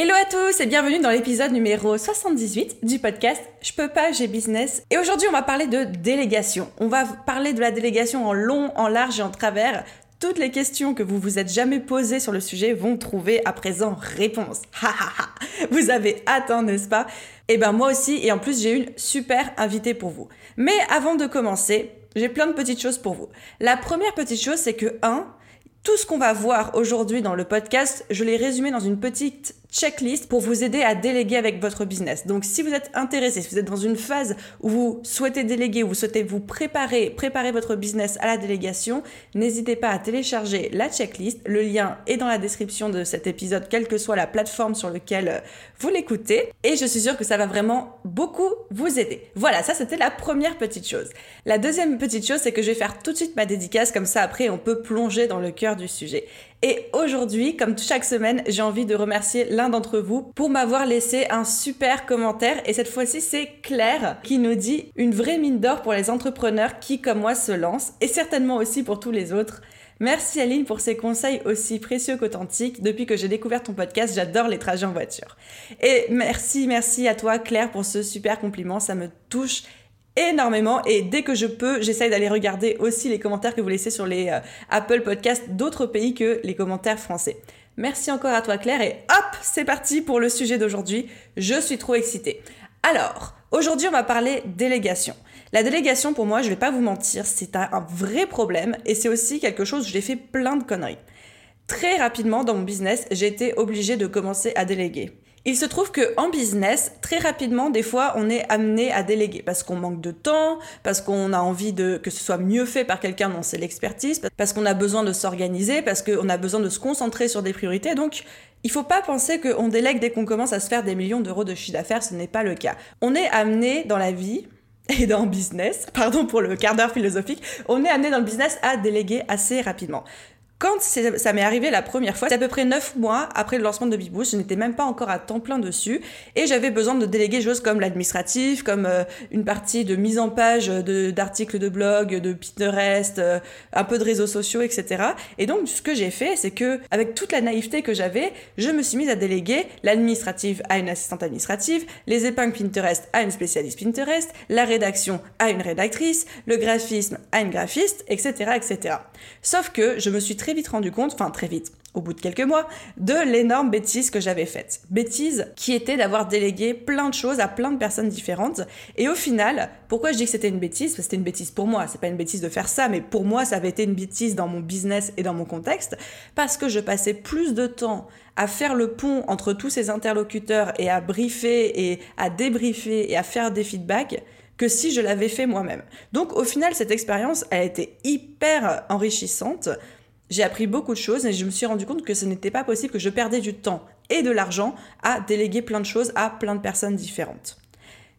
Hello à tous et bienvenue dans l'épisode numéro 78 du podcast Je peux pas, j'ai business. Et aujourd'hui, on va parler de délégation. On va parler de la délégation en long, en large et en travers. Toutes les questions que vous vous êtes jamais posées sur le sujet vont trouver à présent réponse. vous avez atteint, n'est-ce pas? Eh ben moi aussi, et en plus j'ai une super invitée pour vous. Mais avant de commencer, j'ai plein de petites choses pour vous. La première petite chose, c'est que 1, tout ce qu'on va voir aujourd'hui dans le podcast, je l'ai résumé dans une petite checklist pour vous aider à déléguer avec votre business. Donc si vous êtes intéressé, si vous êtes dans une phase où vous souhaitez déléguer, où vous souhaitez vous préparer, préparer votre business à la délégation, n'hésitez pas à télécharger la checklist. Le lien est dans la description de cet épisode, quelle que soit la plateforme sur laquelle vous l'écoutez. Et je suis sûre que ça va vraiment beaucoup vous aider. Voilà, ça c'était la première petite chose. La deuxième petite chose, c'est que je vais faire tout de suite ma dédicace, comme ça après on peut plonger dans le cœur du sujet. Et aujourd'hui, comme chaque semaine, j'ai envie de remercier l'un d'entre vous pour m'avoir laissé un super commentaire. Et cette fois-ci, c'est Claire qui nous dit une vraie mine d'or pour les entrepreneurs qui, comme moi, se lancent et certainement aussi pour tous les autres. Merci Aline pour ces conseils aussi précieux qu'authentiques. Depuis que j'ai découvert ton podcast, j'adore les trajets en voiture. Et merci, merci à toi Claire pour ce super compliment. Ça me touche énormément et dès que je peux, j'essaye d'aller regarder aussi les commentaires que vous laissez sur les euh, Apple Podcasts d'autres pays que les commentaires français. Merci encore à toi Claire et hop, c'est parti pour le sujet d'aujourd'hui. Je suis trop excitée. Alors, aujourd'hui on va parler délégation. La délégation pour moi, je vais pas vous mentir, c'est un vrai problème et c'est aussi quelque chose où j'ai fait plein de conneries. Très rapidement dans mon business, j'ai été obligée de commencer à déléguer. Il se trouve que en business, très rapidement, des fois, on est amené à déléguer parce qu'on manque de temps, parce qu'on a envie de que ce soit mieux fait par quelqu'un dont c'est l'expertise, parce qu'on a besoin de s'organiser, parce qu'on a besoin de se concentrer sur des priorités. Donc, il faut pas penser qu'on délègue dès qu'on commence à se faire des millions d'euros de chiffre d'affaires, ce n'est pas le cas. On est amené dans la vie et dans le business, pardon pour le quart d'heure philosophique, on est amené dans le business à déléguer assez rapidement. Quand ça m'est arrivé la première fois, c'est à peu près 9 mois après le lancement de Biboost, je n'étais même pas encore à temps plein dessus et j'avais besoin de déléguer choses comme l'administratif, comme euh, une partie de mise en page d'articles de, blog, de Pinterest, euh, un peu de réseaux sociaux, etc. Et donc ce que j'ai fait, c'est que avec toute la naïveté que j'avais, je me suis mise à déléguer l'administratif à une assistante administrative, les épingles Pinterest à une spécialiste Pinterest, la rédaction à une rédactrice, le graphisme à une graphiste, etc., etc. Sauf que je me suis très très vite rendu compte, enfin très vite, au bout de quelques mois, de l'énorme bêtise que j'avais faite. Bêtise qui était d'avoir délégué plein de choses à plein de personnes différentes. Et au final, pourquoi je dis que c'était une bêtise? Parce que c'était une bêtise pour moi. C'est pas une bêtise de faire ça, mais pour moi, ça avait été une bêtise dans mon business et dans mon contexte. Parce que je passais plus de temps à faire le pont entre tous ces interlocuteurs et à briefer et à débriefer et à faire des feedbacks que si je l'avais fait moi-même. Donc au final, cette expérience a été hyper enrichissante j'ai appris beaucoup de choses et je me suis rendu compte que ce n'était pas possible que je perdais du temps et de l'argent à déléguer plein de choses à plein de personnes différentes.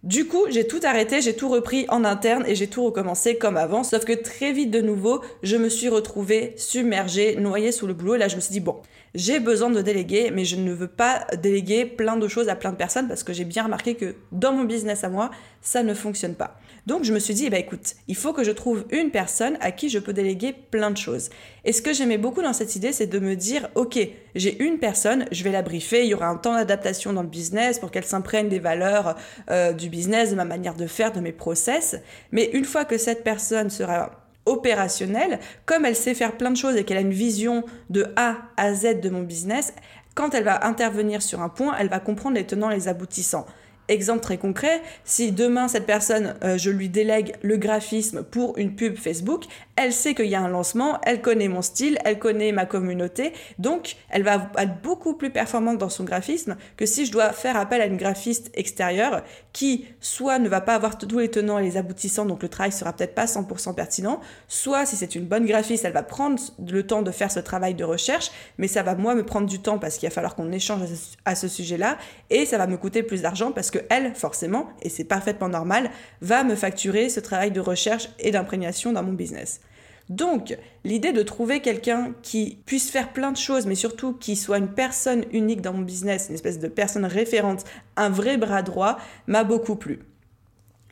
Du coup, j'ai tout arrêté, j'ai tout repris en interne et j'ai tout recommencé comme avant, sauf que très vite de nouveau, je me suis retrouvée submergée, noyée sous le boulot et là je me suis dit bon, j'ai besoin de déléguer, mais je ne veux pas déléguer plein de choses à plein de personnes parce que j'ai bien remarqué que dans mon business à moi, ça ne fonctionne pas. Donc je me suis dit, eh ben, écoute, il faut que je trouve une personne à qui je peux déléguer plein de choses. Et ce que j'aimais beaucoup dans cette idée, c'est de me dire, ok, j'ai une personne, je vais la briefer, il y aura un temps d'adaptation dans le business pour qu'elle s'imprègne des valeurs euh, du business, de ma manière de faire, de mes process. Mais une fois que cette personne sera opérationnelle, comme elle sait faire plein de choses et qu'elle a une vision de A à Z de mon business, quand elle va intervenir sur un point, elle va comprendre les tenants, les aboutissants. Exemple très concret, si demain cette personne, euh, je lui délègue le graphisme pour une pub Facebook, elle sait qu'il y a un lancement, elle connaît mon style, elle connaît ma communauté, donc elle va être beaucoup plus performante dans son graphisme que si je dois faire appel à une graphiste extérieure qui soit ne va pas avoir tous les tenants et les aboutissants, donc le travail sera peut-être pas 100% pertinent, soit si c'est une bonne graphiste, elle va prendre le temps de faire ce travail de recherche, mais ça va moi me prendre du temps parce qu'il va falloir qu'on échange à ce sujet-là et ça va me coûter plus d'argent parce que elle, forcément, et c'est parfaitement normal, va me facturer ce travail de recherche et d'imprégnation dans mon business. Donc, l'idée de trouver quelqu'un qui puisse faire plein de choses, mais surtout qui soit une personne unique dans mon business, une espèce de personne référente, un vrai bras droit, m'a beaucoup plu.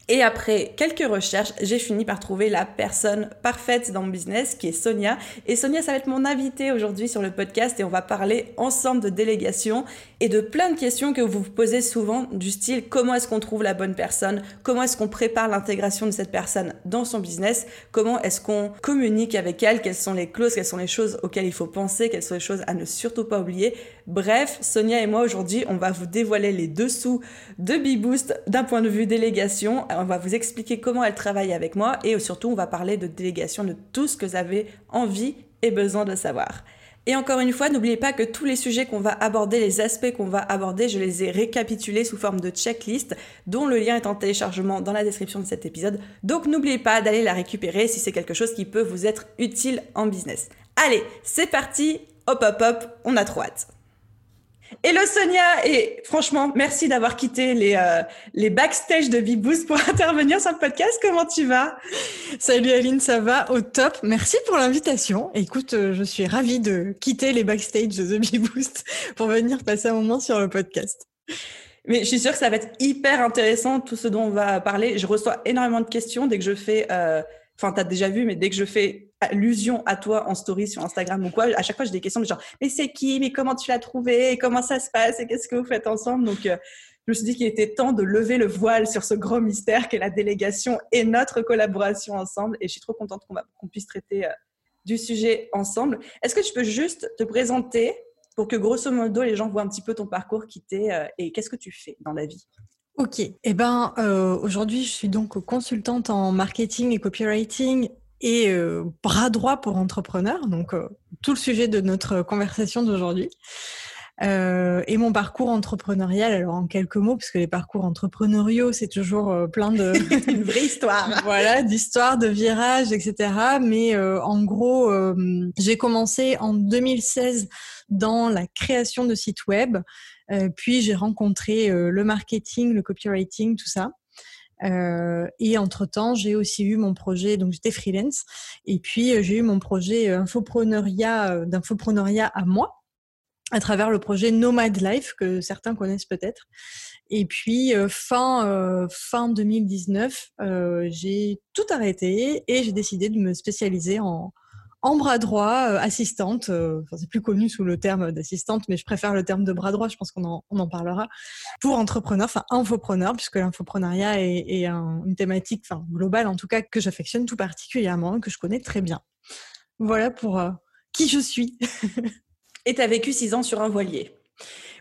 Et après quelques recherches, j'ai fini par trouver la personne parfaite dans mon business qui est Sonia. Et Sonia, ça va être mon invitée aujourd'hui sur le podcast et on va parler ensemble de délégation et de plein de questions que vous vous posez souvent du style comment est-ce qu'on trouve la bonne personne, comment est-ce qu'on prépare l'intégration de cette personne dans son business, comment est-ce qu'on communique avec elle, quelles sont les clauses, quelles sont les choses auxquelles il faut penser, quelles sont les choses à ne surtout pas oublier? Bref, Sonia et moi aujourd'hui, on va vous dévoiler les dessous de BeBoost d'un point de vue délégation. On va vous expliquer comment elle travaille avec moi et surtout on va parler de délégation de tout ce que vous avez envie et besoin de savoir. Et encore une fois, n'oubliez pas que tous les sujets qu'on va aborder, les aspects qu'on va aborder, je les ai récapitulés sous forme de checklist, dont le lien est en téléchargement dans la description de cet épisode. Donc n'oubliez pas d'aller la récupérer si c'est quelque chose qui peut vous être utile en business. Allez, c'est parti, hop hop hop, on a trop hâte. Hello Sonia et franchement merci d'avoir quitté les euh, les backstage de Beboost pour intervenir sur le podcast. Comment tu vas? Salut Aline, ça va? Au top. Merci pour l'invitation. Écoute, euh, je suis ravie de quitter les backstage de Beboost pour venir passer un moment sur le podcast. Mais je suis sûre que ça va être hyper intéressant tout ce dont on va parler. Je reçois énormément de questions dès que je fais euh, enfin, tu as déjà vu, mais dès que je fais allusion à toi en story sur Instagram ou quoi, à chaque fois, j'ai des questions de genre, mais c'est qui? Mais comment tu l'as trouvé? comment ça se passe? Et qu'est-ce que vous faites ensemble? Donc, euh, je me suis dit qu'il était temps de lever le voile sur ce grand mystère qu'est la délégation et notre collaboration ensemble. Et je suis trop contente qu'on puisse traiter euh, du sujet ensemble. Est-ce que tu peux juste te présenter pour que grosso modo les gens voient un petit peu ton parcours qui t'est euh, et qu'est-ce que tu fais dans la vie? Ok, eh ben aujourd'hui je suis donc consultante en marketing et copywriting et euh, bras droit pour entrepreneurs, donc euh, tout le sujet de notre conversation d'aujourd'hui. et mon parcours entrepreneurial, alors en quelques mots, parce que les parcours entrepreneuriaux, c'est toujours plein de... Une vraie histoire. voilà, d'histoires, de virages, etc. Mais en gros, j'ai commencé en 2016 dans la création de sites web. Euh, puis j'ai rencontré euh, le marketing, le copywriting, tout ça. Euh, et entre-temps, j'ai aussi eu mon projet, donc j'étais freelance, et puis j'ai eu mon projet infopreneuriat, d'infopreneuriat à moi, à travers le projet Nomad Life, que certains connaissent peut-être. Et puis, fin, fin 2019, j'ai tout arrêté et j'ai décidé de me spécialiser en, en bras droit, euh, assistante. Euh, c'est plus connu sous le terme d'assistante, mais je préfère le terme de bras droit. Je pense qu'on en, on en parlera pour entrepreneur, enfin infopreneur, puisque l'infoprenariat est, une thématique, enfin globale en tout cas, que j'affectionne tout particulièrement, que je connais très bien. Voilà pour euh, qui je suis. Et tu as vécu six ans sur un voilier.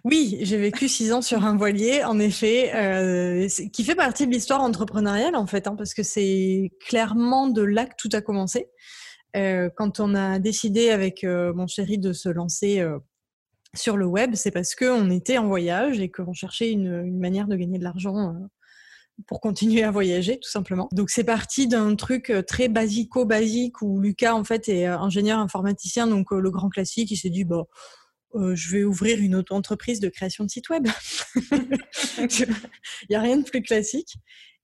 Oui, j'ai vécu six ans sur un voilier, en effet, qui fait partie de l'histoire entrepreneuriale en fait, hein, parce que c'est clairement de là que tout a commencé. Euh, quand on a décidé avec euh, mon chéri de se lancer euh, sur le web, c'est parce qu'on était en voyage et qu'on cherchait une, manière de gagner de l'argent pour continuer à voyager, tout simplement. Donc c'est parti d'un truc très basico-basique où Lucas, en fait, est ingénieur informaticien, donc le grand classique, il s'est dit, bah, je vais ouvrir une auto-entreprise de création de site web. Il n'y a rien de plus classique.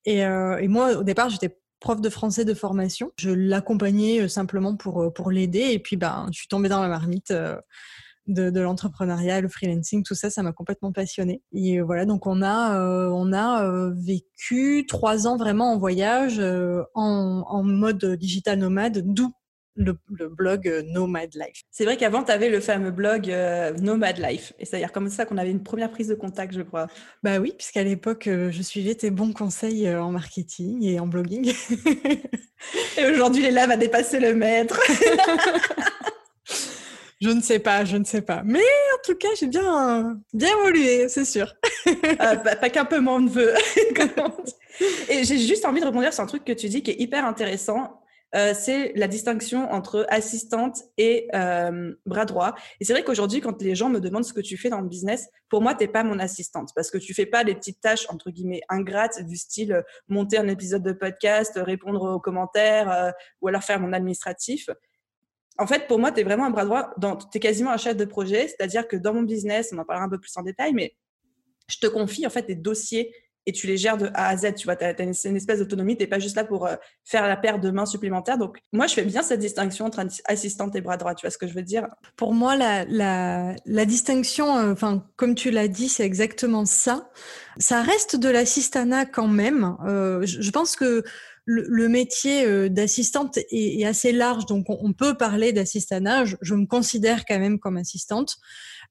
Et, et moi, au départ, j'étais prof de français de formation. Je l'accompagnais euh, simplement pour, euh, pour l'aider et puis ben, je suis tombée dans la marmite euh, de, de l'entrepreneuriat, le freelancing, tout ça, ça m'a complètement passionnée. Et voilà, donc on a, on a vécu trois ans vraiment en voyage en, en mode digital nomade, d'où le, blog euh, Nomad Life. C'est vrai qu'avant, tu avais le fameux blog euh, Nomad Life. Et c'est-à-dire comme ça qu'on avait une première prise de contact, je crois. Bah oui, puisqu'à l'époque, euh, je suivais tes bons conseils en marketing et en blogging. et aujourd'hui, Léla va dépasser le maître. je ne sais pas, je ne sais pas. Mais en tout cas, j'ai bien, bien évolué, c'est sûr. pas, pas qu'un peu mon neveu. et j'ai juste envie de rebondir sur un truc que tu dis qui est hyper intéressant euh, c'est la distinction entre assistante et euh, bras droit. Et c'est vrai qu'aujourd'hui, quand les gens me demandent ce que tu fais dans le business, pour moi, t'es pas mon assistante parce que tu fais pas les petites tâches entre guillemets ingrates du style euh, monter un épisode de podcast, répondre aux commentaires ou alors faire mon administratif. En fait, pour moi, tu es vraiment un bras droit. Tu es quasiment un chef de projet, c'est-à-dire que dans mon business, on en parlera un peu plus en détail, mais je te confie en fait des dossiers et tu les gères de A à Z. Tu vois, tu as, une, espèce d'autonomie. Tu n'es pas juste là pour euh, faire la paire de mains supplémentaires. Donc, moi, je fais bien cette distinction entre assistante et bras droit. Tu vois ce que je veux dire? Pour moi, la, distinction, euh, enfin, comme tu l'as dit, c'est exactement ça. Ça reste de l'assistana quand même. Euh, je, pense que le, métier d'assistante est, assez large, donc on, peut parler d'assistanat. je, me considère quand même comme assistante.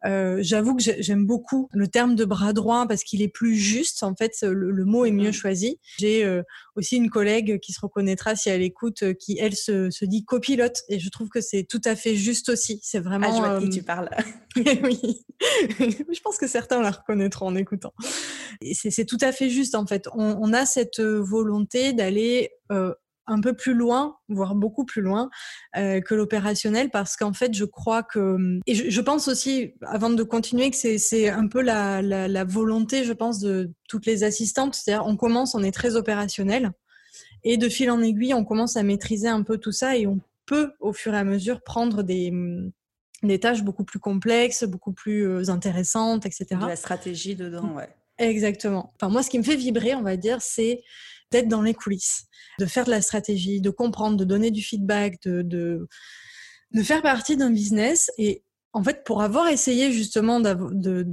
Euh, j'avoue que j'aime beaucoup le terme de bras droit parce qu'il est plus juste. En fait, le, mot est mieux mmh. choisi. J'ai euh, aussi une collègue qui se reconnaîtra si elle écoute, euh, qui elle se, se dit copilote, et je trouve que c'est tout à fait juste aussi. C'est vraiment. Ah, je vois de qui tu parles. oui, je pense que certains la reconnaîtront en écoutant. C'est tout à fait juste en fait. On, on a cette volonté d'aller euh, un peu plus loin, voire beaucoup plus loin euh, que l'opérationnel, parce qu'en fait, je crois que et je, pense aussi, avant de continuer, que c'est un peu la, la, volonté, je pense, de toutes les assistantes. C'est-à-dire, on commence, on est très opérationnel, et de fil en aiguille, on commence à maîtriser un peu tout ça, et on peut, au fur et à mesure, prendre des des tâches beaucoup plus complexes, beaucoup plus euh, intéressantes, etc. De la stratégie dedans, ouais. Exactement. Enfin, moi, ce qui me fait vibrer, on va dire, c'est d'être dans les coulisses, de faire de la stratégie, de comprendre, de donner du feedback, de, de, de faire partie d'un business. Et en fait, pour avoir essayé justement de,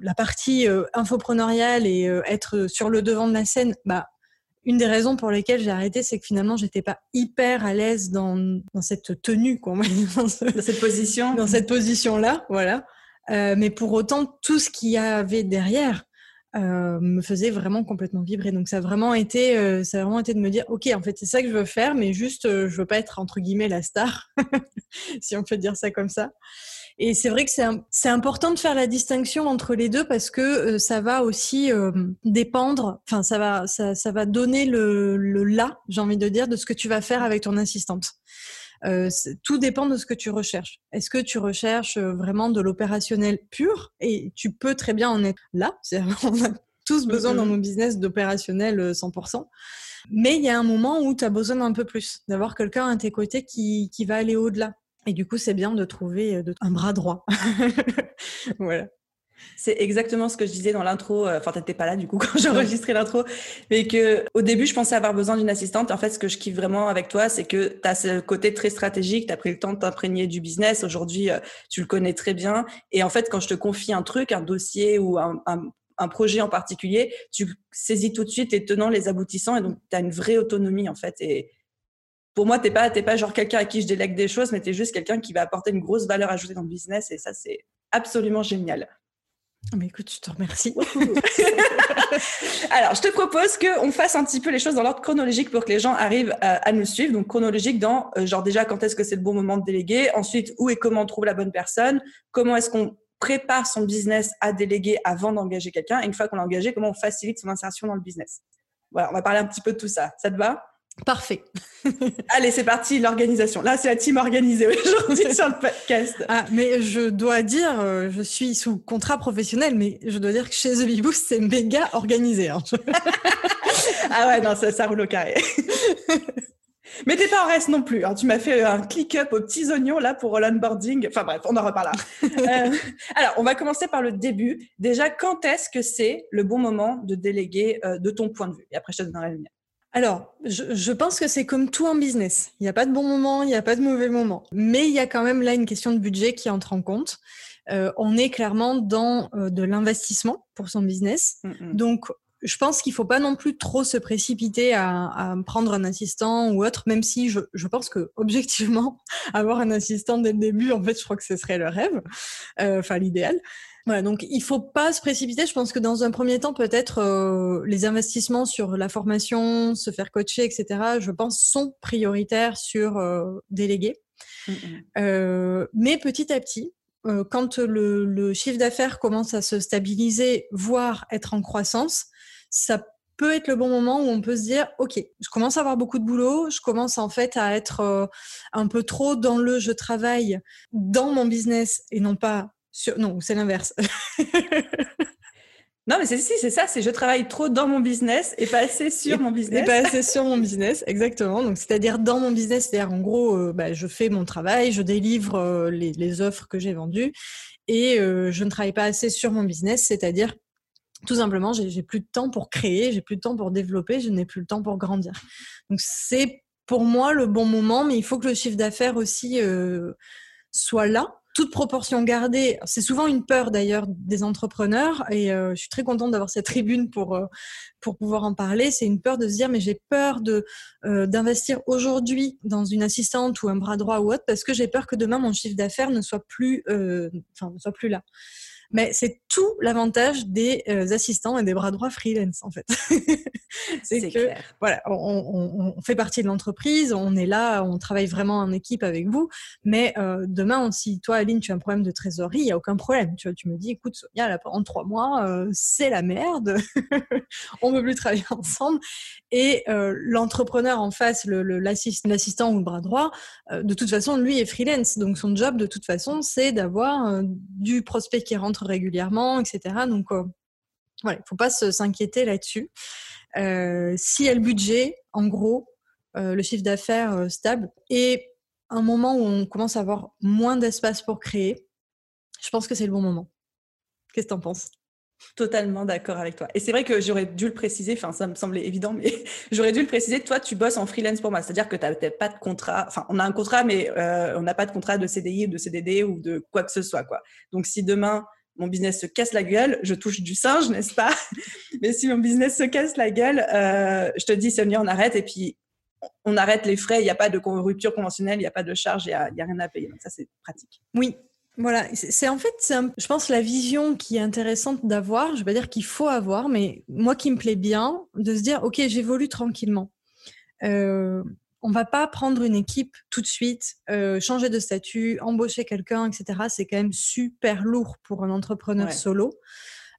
la partie euh, infopreneuriale et euh, être sur le devant de la scène, bah, une des raisons pour lesquelles j'ai arrêté, c'est que finalement, j'étais pas hyper à l'aise dans, dans cette tenue, quoi, dans, cette position, dans cette position-là, voilà. Euh, mais pour autant, tout ce qu'il y avait derrière, euh, me faisait vraiment complètement vibrer. Donc ça a vraiment été, euh, ça a vraiment été de me dire, ok, en fait c'est ça que je veux faire, mais juste euh, je veux pas être entre guillemets la star, si on peut dire ça comme ça. Et c'est vrai que c'est important de faire la distinction entre les deux parce que ça va aussi dépendre, enfin ça va ça, ça va donner le, le là, j'ai envie de dire, de ce que tu vas faire avec ton assistante. Euh, tout dépend de ce que tu recherches. Est-ce que tu recherches euh, vraiment de l'opérationnel pur? Et tu peux très bien en être là. On a tous besoin dans nos business d'opérationnel 100%. Euh, Mais il y a un moment où tu as besoin d'un peu plus, d'avoir quelqu'un à tes côtés qui, qui va aller au-delà. Et du coup, c'est bien de trouver un bras droit. voilà. C'est exactement ce que je disais dans l'intro. Euh, enfin, t'étais pas là du coup quand j'enregistrais l'intro, mais que au début, je pensais avoir besoin d'une assistante. En fait, ce que je kiffe vraiment avec toi, c'est que tu as ce côté très stratégique. Tu as pris le temps de t'imprégner du business. Aujourd'hui, euh, tu le connais très bien. Et en fait, quand je te confie un truc, un dossier ou un, un projet en particulier, tu saisis tout de suite les tenants, les aboutissants, et donc tu as une vraie autonomie en fait. Et pour moi, t'es pas, t'es pas genre quelqu'un à qui je délègue des choses, mais tu es juste quelqu'un qui va apporter une grosse valeur ajoutée dans le business, et ça, c'est absolument génial. Ah, mais écoute, je te remercie. Alors, je te propose qu'on fasse un petit peu les choses dans l'ordre chronologique pour que les gens arrivent à, nous suivre. Donc, chronologique dans, euh, genre déjà, quand est-ce que c'est le bon moment de déléguer? Ensuite, où et comment on trouve la bonne personne? Comment est-ce qu'on prépare son business à déléguer avant d'engager quelqu'un? Et une fois qu'on l'a engagé, comment on facilite son insertion dans le business? Voilà, on va parler un petit peu de tout ça. Ça te va? Parfait. Allez, c'est parti, l'organisation. Là, c'est la team organisée aujourd'hui sur le podcast. Ah, mais je dois dire, euh, je suis sous contrat professionnel, mais je dois dire que chez The Big Boost, c'est méga organisé. Hein. ah ouais, non, ça, ça roule au carré. Mais t'es pas en reste non plus. Hein. Tu m'as fait un click-up aux petits oignons là pour l'onboarding. Enfin bref, on en reparlera. euh, alors, on va commencer par le début. Déjà, quand est-ce que c'est le bon moment de déléguer euh, de ton point de vue? Et après, je te donnerai le mien. Alors, je, pense que c'est comme tout en business. Il n'y a pas de bon moment, il n'y a pas de mauvais moment. Mais il y a quand même là une question de budget qui entre en compte. Euh, on est clairement dans euh, de l'investissement pour son business. Mm, mm. Donc, je pense qu'il faut pas non plus trop se précipiter à, prendre un assistant ou autre, même si je, je, pense que objectivement, avoir un assistant dès le début, en fait, je crois que ce serait le rêve, euh, enfin l'idéal. Voilà, donc il faut pas se précipiter. Je pense que dans un premier temps, peut-être euh, les investissements sur la formation, se faire coacher, etc. Je pense sont prioritaires sur euh, déléguer. Euh, mais petit à petit, euh, quand le, le chiffre d'affaires commence à se stabiliser, voire être en croissance, ça peut être le bon moment où on peut se dire ok je commence à avoir beaucoup de boulot je commence en fait à être euh, un peu trop dans le je travaille dans mon business et non pas non, c'est l'inverse. non, mais c'est si, c'est ça, c'est je travaille trop dans mon business et pas assez sur mon business. Et pas assez sur mon business, exactement. Donc, c'est-à-dire dans mon business, c'est-à-dire en gros, euh, bah, je fais mon travail, je délivre euh, les, offres que j'ai vendues et euh, je ne travaille pas assez sur mon business, c'est-à-dire Tout simplement, j'ai plus de temps pour créer, j'ai plus de temps pour développer, je n'ai plus le temps pour grandir. Donc c'est pour moi le bon moment, mais il faut que le chiffre d'affaires aussi soit là toute proportion gardée, c'est souvent une peur d'ailleurs des entrepreneurs et euh, je suis très contente d'avoir cette tribune pour euh, pour pouvoir en parler. C'est une peur de se dire mais j'ai peur de euh, d'investir aujourd'hui dans une assistante ou un bras droit ou autre parce que j'ai peur que demain mon chiffre d'affaires ne soit plus enfin ne soit plus là. Mais c'est tout l'avantage des euh, assistants et des bras droits freelance, en fait. c'est que, clair. voilà, on, fait partie de l'entreprise, on est là, on travaille vraiment en équipe avec vous. Mais euh, demain, si toi, Aline, tu as un problème de trésorerie, il n'y a aucun problème. Tu, vois, tu me dis, écoute, Sonia, là, pendant trois mois, euh, c'est la merde. on ne veut plus travailler ensemble. Et l'entrepreneur en face, l'assistant ou le bras droit, de toute façon, lui est freelance. Donc, son job, de toute façon, c'est d'avoir du prospect qui rentre régulièrement, etc. Donc, euh, voilà, il ne faut pas s'inquiéter là-dessus. Euh, si y a le budget, en gros, euh, le chiffre d'affaires stable, et un moment où on commence à avoir moins d'espace pour créer, je pense que c'est le bon moment. Qu'est-ce que tu en penses? Totalement d'accord avec toi. Et c'est vrai que j'aurais dû le préciser, enfin ça me semblait évident, mais j'aurais dû le préciser, toi tu bosses en freelance pour moi, c'est-à-dire que tu n'as pas de contrat, enfin on a un contrat, mais on n'a pas de contrat de CDI ou de CDD ou de quoi que ce soit. quoi. Donc si demain mon business se casse la gueule, je touche du singe, n'est-ce pas? Mais si mon business se casse la gueule, euh, je te dis, Sonia, on arrête et puis on arrête les frais. Il n'y a pas de rupture conventionnelle, il n'y a pas de charge, il n'y a, rien à payer. Donc ça, c'est pratique. Oui. Voilà, c'est en fait, je pense, la vision qui est intéressante d'avoir. Je ne vais pas dire qu'il faut avoir, mais moi qui me plaît bien, de se dire, ok, j'évolue tranquillement. Euh, on va pas prendre une équipe tout de suite, euh, changer de statut, embaucher quelqu'un, etc. C'est quand même super lourd pour un entrepreneur solo.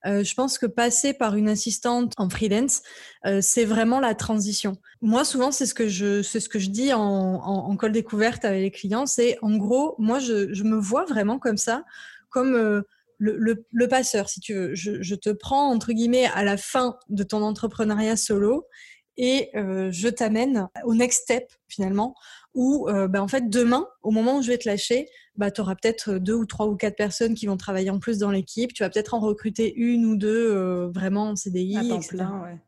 Euh, je pense que passer par une assistante en freelance, euh, c'est vraiment la transition. Moi, souvent, c'est ce que je, c'est ce que je dis en, en, call découverte avec les clients. C'est en gros, moi, je, me vois vraiment comme ça, comme le, passeur, si tu veux. Je, je, te prends entre guillemets à la fin de ton entrepreneuriat solo et euh, je t'amène au next step finalement où euh, bah, en fait demain au moment où je vais te lâcher bah, tu auras peut-être deux ou trois ou quatre personnes qui vont travailler en plus dans l'équipe. Tu vas peut-être en recruter une ou deux euh, vraiment en CDI Plein,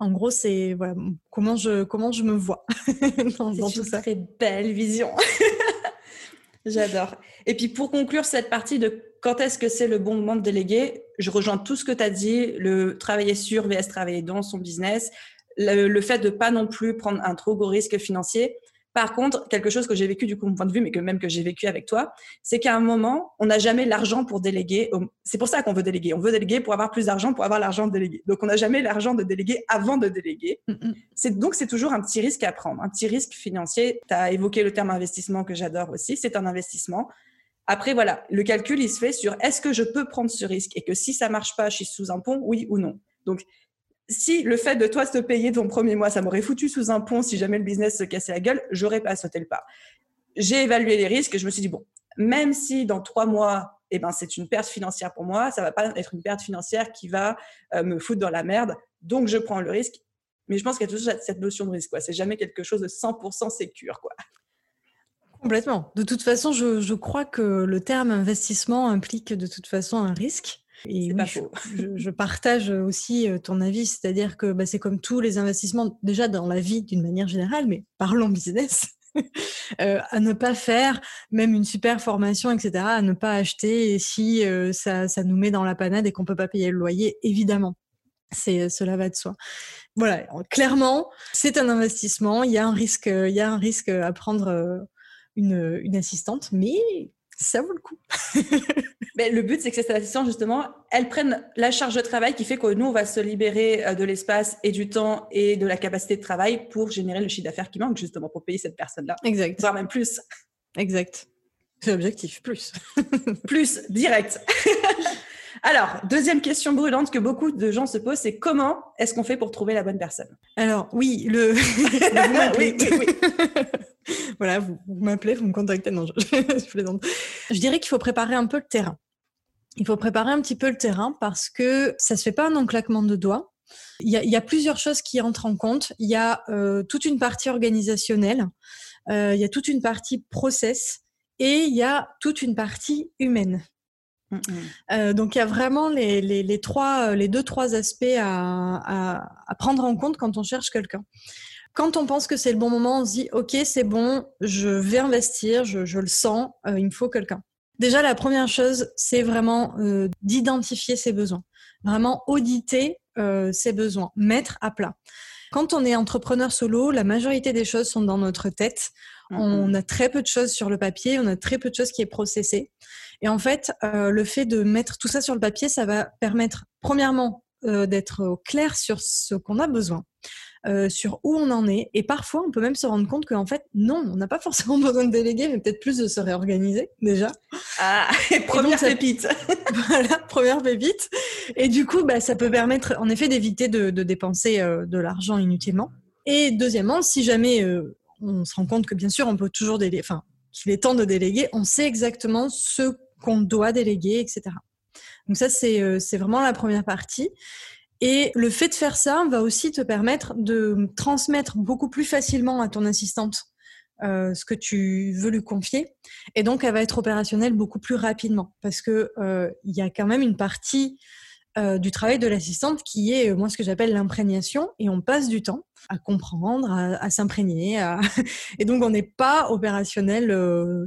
en gros c'est voilà comment je comment je me vois dans, dans tout une ça. très belle vision J'adore. Et puis pour conclure cette partie de quand est-ce que c'est le bon moment de déléguer, je rejoins tout ce que tu as dit, le travailler sur vs travailler dans son business, le, fait de pas non plus prendre un trop gros risque financier. Par contre, quelque chose que j'ai vécu du coup, mon point de vue, mais que même que j'ai vécu avec toi, c'est qu'à un moment, on n'a jamais l'argent pour déléguer. C'est pour ça qu'on veut déléguer. On veut déléguer pour avoir plus d'argent, pour avoir l'argent de déléguer. Donc, on n'a jamais l'argent de déléguer avant de déléguer. Mm, mm. C'est donc c'est toujours un petit risque à prendre, un petit risque financier. Tu as évoqué le terme investissement que j'adore aussi. C'est un investissement. Après, voilà, le calcul, il se fait sur est-ce que je peux prendre ce risque et que si ça marche pas, je suis sous un pont, oui ou non. Donc, si le fait de toi te payer ton premier mois, ça m'aurait foutu sous un pont si jamais le business se cassait la gueule, j'aurais pas sauté le pas. J'ai évalué les risques et je me suis dit, bon, même si dans trois mois, eh ben, c'est une perte financière pour moi, ça va pas être une perte financière qui va euh, me foutre dans la merde. Donc, je prends le risque. Mais je pense qu'il y a toujours cette notion de risque. Quoi. C'est jamais quelque chose de 100% sécure. Quoi. Complètement. De toute façon, je, crois que le terme investissement implique de toute façon un risque. Et oui, je, je, partage aussi euh, ton avis, c'est-à-dire que bah, c'est comme tous les investissements, déjà dans la vie d'une manière générale, mais parlons business, euh, à ne pas faire, même une super formation, etc., à ne pas acheter si euh, ça, ça, nous met dans la panade et qu'on peut pas payer le loyer, évidemment. C'est cela va de soi. Voilà, clairement, c'est un investissement. Il y a un risque, il y a un risque à prendre une, une assistante, mais ça vaut le coup. Mais le but, c'est que cette assistante, justement, elle prenne la charge de travail qui fait que nous, on va se libérer euh, de l'espace et du temps et de la capacité de travail pour générer le chiffre d'affaires qui manque, justement, pour payer cette personne-là. Exact. Voire même plus. Exact. C'est l'objectif, plus. plus, direct. Alors, deuxième question brûlante que beaucoup de gens se posent, c'est comment est-ce qu'on fait pour trouver la bonne personne? Alors, oui, le... oui, oui, oui. voilà, vous, m'appelez, vous me contactez. Non, je, je dirais qu'il faut préparer un peu le terrain. Il faut préparer un petit peu le terrain parce que ça se fait pas en claquement de doigts. Il y, a, plusieurs choses qui entrent en compte. Il y a euh, toute une partie organisationnelle, euh, il y a toute une partie process et il y a toute une partie humaine. Euh, donc il y a vraiment les, les, les, trois, les deux trois aspects à, à, à prendre en compte quand on cherche quelqu'un. Quand on pense que c'est le bon moment, on se dit ok c'est bon, je vais investir, je, je le sens, euh, il me faut quelqu'un. Déjà la première chose c'est vraiment euh, d'identifier ses besoins, vraiment auditer euh, ses besoins, mettre à plat. Quand on est entrepreneur solo, la majorité des choses sont dans notre tête. On a très peu de choses sur le papier, on a très peu de choses qui est processé. Et en fait, le fait de mettre tout ça sur le papier, ça va permettre, premièrement, d'être clair sur ce qu'on a besoin. Euh, sur où on en est. Et parfois, on peut même se rendre compte qu'en fait, non, on n'a pas forcément besoin de déléguer, mais peut-être plus de se réorganiser déjà. Ah, première pépite. voilà, première pépite. Et du coup, bah, ça peut permettre en effet d'éviter de, de, dépenser euh, de l'argent inutilement. Et deuxièmement, si jamais euh, on se rend compte que bien sûr, on peut toujours déléguer, enfin, qu'il est temps de déléguer, on sait exactement ce qu'on doit déléguer, etc. Donc ça, c'est vraiment la première partie. Et le fait de faire ça va aussi te permettre de transmettre beaucoup plus facilement à ton assistante euh, ce que tu veux lui confier. Et donc, elle va être opérationnelle beaucoup plus rapidement parce que euh, il y a quand même une partie euh, du travail de l'assistante qui est, moi, ce que j'appelle l'imprégnation. Et on passe du temps à comprendre, à, s'imprégner. Et donc, on n'est pas opérationnel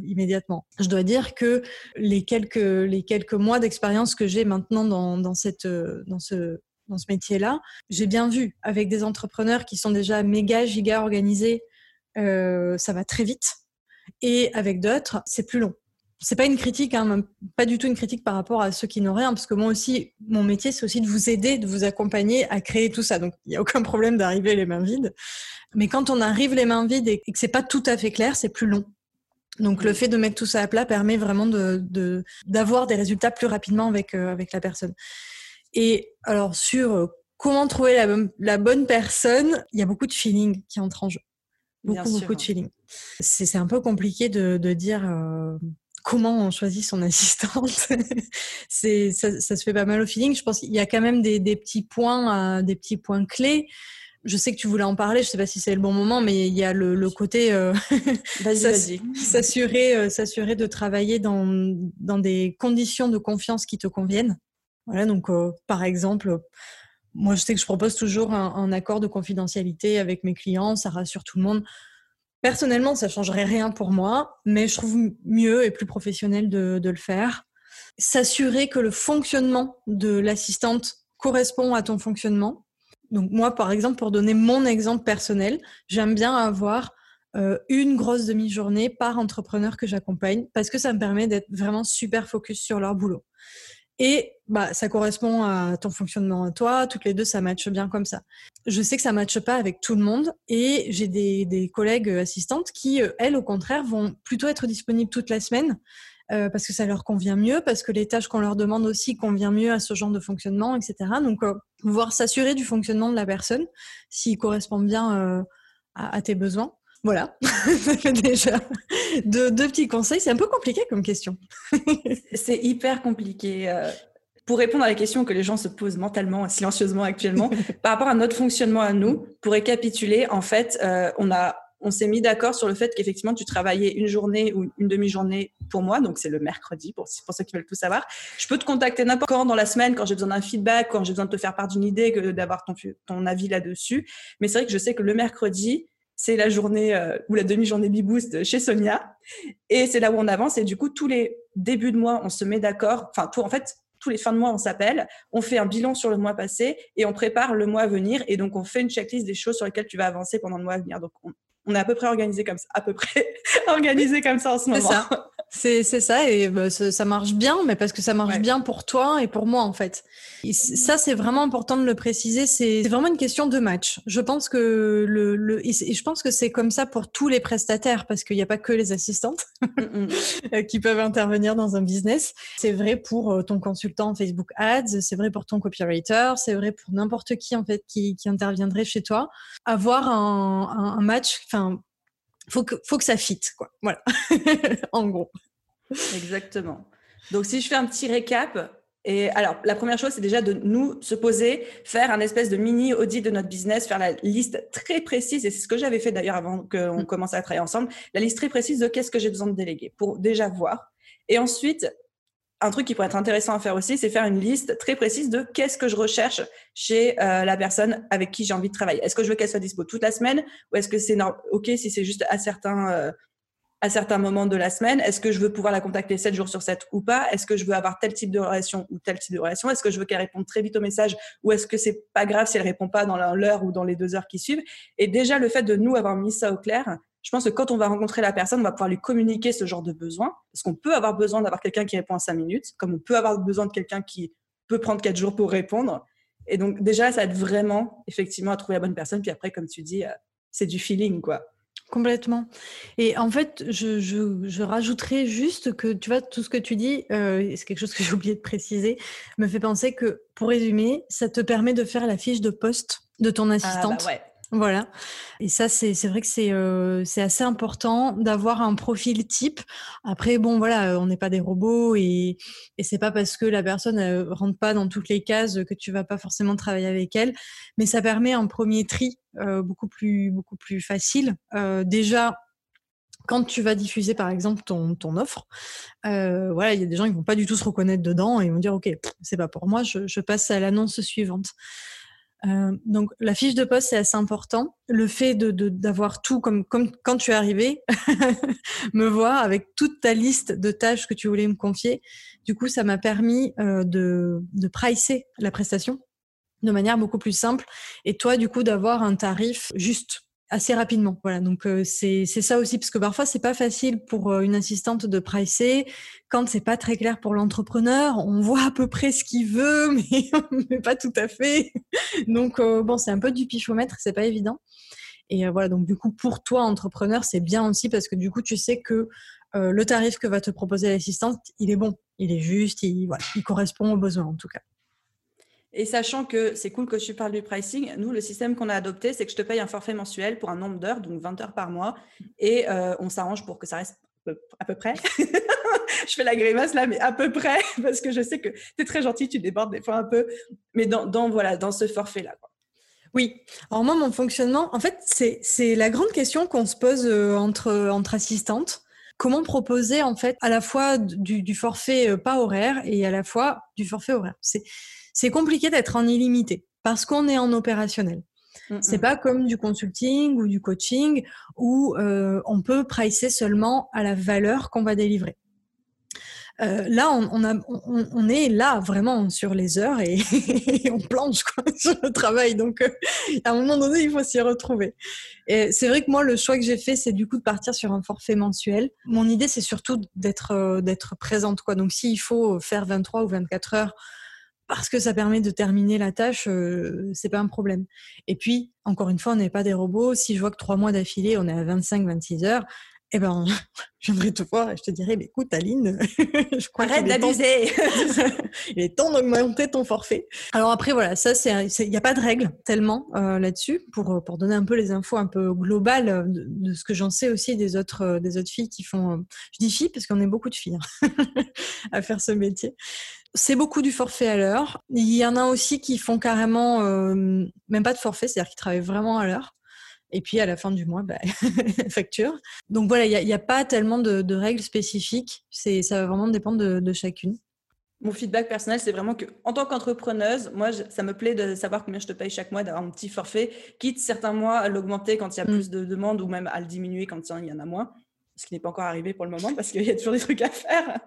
immédiatement. Je dois dire que les quelques, les quelques mois d'expérience que j'ai maintenant dans, dans, cette, dans ce dans ce métier-là. J'ai bien vu avec des entrepreneurs qui sont déjà méga giga organisés, euh, ça va très vite. Et avec d'autres, c'est plus long. C'est pas une critique, hein, pas du tout une critique par rapport à ceux qui n'ont rien, parce que moi aussi, mon métier, c'est aussi de vous aider, de vous accompagner à créer tout ça. Donc, il n'y a aucun problème d'arriver les mains vides. Mais quand on arrive les mains vides et que c'est pas tout à fait clair, c'est plus long. Donc, le fait de mettre tout ça à plat permet vraiment d'avoir des résultats plus rapidement avec euh, avec la personne. Et alors sur euh, comment trouver la, bonne personne, il y a beaucoup de feeling qui entre en jeu. Beaucoup, beaucoup de feeling. C'est un peu compliqué de, dire euh, comment on choisit son assistante. ça, ça, se fait pas mal au feeling. Je pense qu'il y a quand même des, petits points, euh, des petits points clés. Je sais que tu voulais en parler. Je sais pas si c'est le bon moment, mais il y a le, côté s'assurer, s'assurer de travailler dans, dans des conditions de confiance qui te conviennent. Voilà, donc euh, par exemple, moi je sais que je propose toujours un, accord de confidentialité avec mes clients, ça rassure tout le monde. Personnellement, ça changerait rien pour moi, mais je trouve mieux et plus professionnel de, de le faire. S'assurer que le fonctionnement de l'assistante correspond à ton fonctionnement. Donc moi, par exemple, pour donner mon exemple personnel, j'aime bien avoir euh, une grosse demi-journée par entrepreneur que j'accompagne parce que ça me permet d'être vraiment super focus sur leur boulot. Et bah, ça correspond à ton fonctionnement à toi. Toutes les deux, ça matche bien comme ça. Je sais que ça matche pas avec tout le monde et j'ai des, des, collègues assistantes qui, euh, elles, au contraire, vont plutôt être disponibles toute la semaine euh, parce que ça leur convient mieux, parce que les tâches qu'on leur demande aussi convient mieux à ce genre de fonctionnement, etc. Donc, euh, s'assurer du fonctionnement de la personne s'il correspond bien euh, à tes besoins. Voilà, déjà deux, petits conseils. C'est un peu compliqué comme question. c'est hyper compliqué. Euh, pour répondre à la question que les gens se posent mentalement, silencieusement actuellement, par rapport à notre fonctionnement à nous, pour récapituler, en fait, euh, on a on s'est mis d'accord sur le fait qu'effectivement tu travaillais une journée ou une demi-journée pour moi, donc c'est le mercredi pour, pour ceux qui veulent tout savoir. Je peux te contacter n'importe quand dans la semaine quand j'ai besoin d'un feedback, quand j'ai besoin de te faire part d'une idée, d'avoir ton, ton avis là-dessus. Mais c'est vrai que je sais que le mercredi, c'est la journée euh, ou la demi-journée Beboost chez Sonia. Et c'est là où on avance. Et du coup, tous les débuts de mois, on se met d'accord. Enfin, tout, en fait, tous les fins de mois, on s'appelle, on fait un bilan sur le mois passé et on prépare le mois à venir. Et donc, on fait une checklist des choses sur lesquelles tu vas avancer pendant le mois à venir. Donc, on, on est à peu près organisé comme ça, à peu près organisé comme ça en ce moment. C'est ça, et bah, ça marche bien, mais parce que ça marche bien pour toi et pour moi en fait. ça, c'est vraiment important de le préciser. C'est vraiment une question de match. Je pense que le, le et je pense que c'est comme ça pour tous les prestataires, parce qu'il n'y a pas que les assistantes qui peuvent intervenir dans un business. C'est vrai pour euh, ton consultant Facebook Ads, c'est vrai pour ton copywriter, c'est vrai pour n'importe qui en fait qui, qui interviendrait chez toi. Avoir un, un, un match, enfin faut que, faut que ça fitte, quoi. Voilà, en gros. Exactement. Donc, si je fais un petit récap, et alors, la première chose, c'est déjà de nous se poser, faire un espèce de mini audit de notre business, faire la liste très précise, et c'est ce que j'avais fait d'ailleurs avant qu'on mm. commence à travailler ensemble, la liste très précise de qu'est-ce que j'ai besoin de déléguer pour déjà voir. Et ensuite, un truc qui pourrait être intéressant à faire aussi, c'est faire une liste très précise de qu'est-ce que je recherche chez euh, la personne avec qui j'ai envie de travailler. Est-ce que je veux qu'elle soit dispo toute la semaine ou est-ce que c'est ok si c'est juste à certains euh, à certains moments de la semaine Est-ce que je veux pouvoir la contacter 7 jours sur 7 ou pas? Est-ce que je veux avoir tel type de relation ou tel type de relation? Est-ce que je veux qu'elle réponde très vite au message ou est-ce que c'est pas grave si elle répond pas dans l'heure ou dans les deux heures qui suivent? Et déjà le fait de nous avoir mis ça au clair, je pense que quand on va rencontrer la personne, on va pouvoir lui communiquer ce genre de besoin, parce qu'on peut avoir besoin d'avoir quelqu'un qui répond en cinq minutes, comme on peut avoir besoin de quelqu'un qui peut prendre quatre jours pour répondre. Et donc déjà, ça aide vraiment, effectivement, à trouver la bonne personne. Puis après, comme tu dis, euh, c'est du feeling, quoi. Complètement. Et en fait, je, je, rajouterais juste que, tu vois, tout ce que tu dis, euh, c'est quelque chose que j'ai oublié de préciser, me fait penser que, pour résumer, ça te permet de faire la fiche de poste de ton ah, bah assistante. ouais. Voilà. Et ça, c'est vrai que c'est euh, assez important d'avoir un profil type. Après, bon, voilà, euh, on n'est pas des robots et, et c'est pas parce que la personne ne rentre pas dans toutes les cases que tu vas pas forcément travailler avec elle. Mais ça permet un premier tri euh, beaucoup, plus, beaucoup plus facile. Euh, déjà, quand tu vas diffuser par exemple ton, offre, euh, voilà, il y a des gens qui vont pas du tout se reconnaître dedans et vont dire ok, c'est pas pour moi, je passe à l'annonce suivante. Euh, donc la fiche de poste c'est assez important. Le fait de d'avoir tout comme comme quand tu es arrivé, me voir avec toute ta liste de tâches que tu voulais me confier. Du coup, ça m'a permis euh, de de pricer la prestation de manière beaucoup plus simple et toi du coup d'avoir un tarif juste assez rapidement. Voilà, donc euh, c'est ça aussi parce que parfois c'est pas facile pour euh, une assistante de pricer quand c'est pas très clair pour l'entrepreneur. On voit à peu près ce qu'il veut, mais, pas tout à fait. Donc euh, bon, c'est un peu du pichomètre, c'est pas évident. Et voilà, donc du coup pour toi entrepreneur, c'est bien aussi parce que du coup tu sais que le tarif que va te proposer l'assistante, il est bon, il est juste, il, voilà, il correspond aux besoins en tout cas. Et sachant que c'est cool que tu parles du pricing, nous, le système qu'on a adopté, c'est que je te paye un forfait mensuel pour un nombre d'heures, donc 20 heures par mois, et euh, on s'arrange pour que ça reste à peu près. je fais la grimace là, mais à peu près, parce que je sais que tu es très gentil, tu débordes des fois un peu, mais dans, voilà, dans ce forfait-là. Oui. Alors moi, mon fonctionnement, en fait, c'est la grande question qu'on se pose euh, entre, entre assistantes. Comment proposer en fait à la fois du, du forfait euh, pas horaire et à la fois du forfait horaire? C'est c'est compliqué d'être en illimité parce qu'on est en opérationnel. C'est pas comme du consulting ou du coaching où euh, on peut pricer seulement à la valeur qu'on va délivrer. Euh, là, on, a, on, est là vraiment sur les heures et, on planche quoi, sur le travail. Donc, euh, à un moment donné, il faut s'y retrouver. Et c'est vrai que moi, le choix que j'ai fait, c'est du coup de partir sur un forfait mensuel. Mon idée, c'est surtout d'être d'être présente. Quoi. Donc, s'il faut faire 23 ou 24 heures parce que ça permet de terminer la tâche, euh, c'est pas un problème. Et puis, encore une fois, on n'est pas des robots. Si je vois que trois mois d'affilée, on est à 25-26 heures, eh ben, je viendrai te voir et je te dirai, mais écoute, Aline, je crois Arrête d'abuser. il est temps d'augmenter ton forfait. Alors après, voilà, ça, c'est, il n'y a pas de règle tellement euh, là-dessus pour, pour donner un peu les infos un peu globales euh, de, ce que j'en sais aussi des autres, euh, des autres filles qui font, je dis filles parce qu'on est beaucoup de filles hein, à faire ce métier. C'est beaucoup du forfait à l'heure. Il y en a aussi qui font carrément même pas de forfait, c'est-à-dire qui travaillent vraiment à l'heure. Et puis à la fin du mois, bah, facture. Donc voilà, il n'y a, pas tellement de, règles spécifiques. C'est, ça va vraiment dépendre de, chacune. Mon feedback personnel, c'est vraiment que, en tant qu'entrepreneuse, moi, ça me plaît de savoir combien je te paye chaque mois, d'avoir un petit forfait, quitte certains mois à l'augmenter quand il y a mm. plus de demandes ou même à le diminuer quand il y en a moins, ce qui n'est pas encore arrivé pour le moment parce qu'il y a toujours des trucs à faire.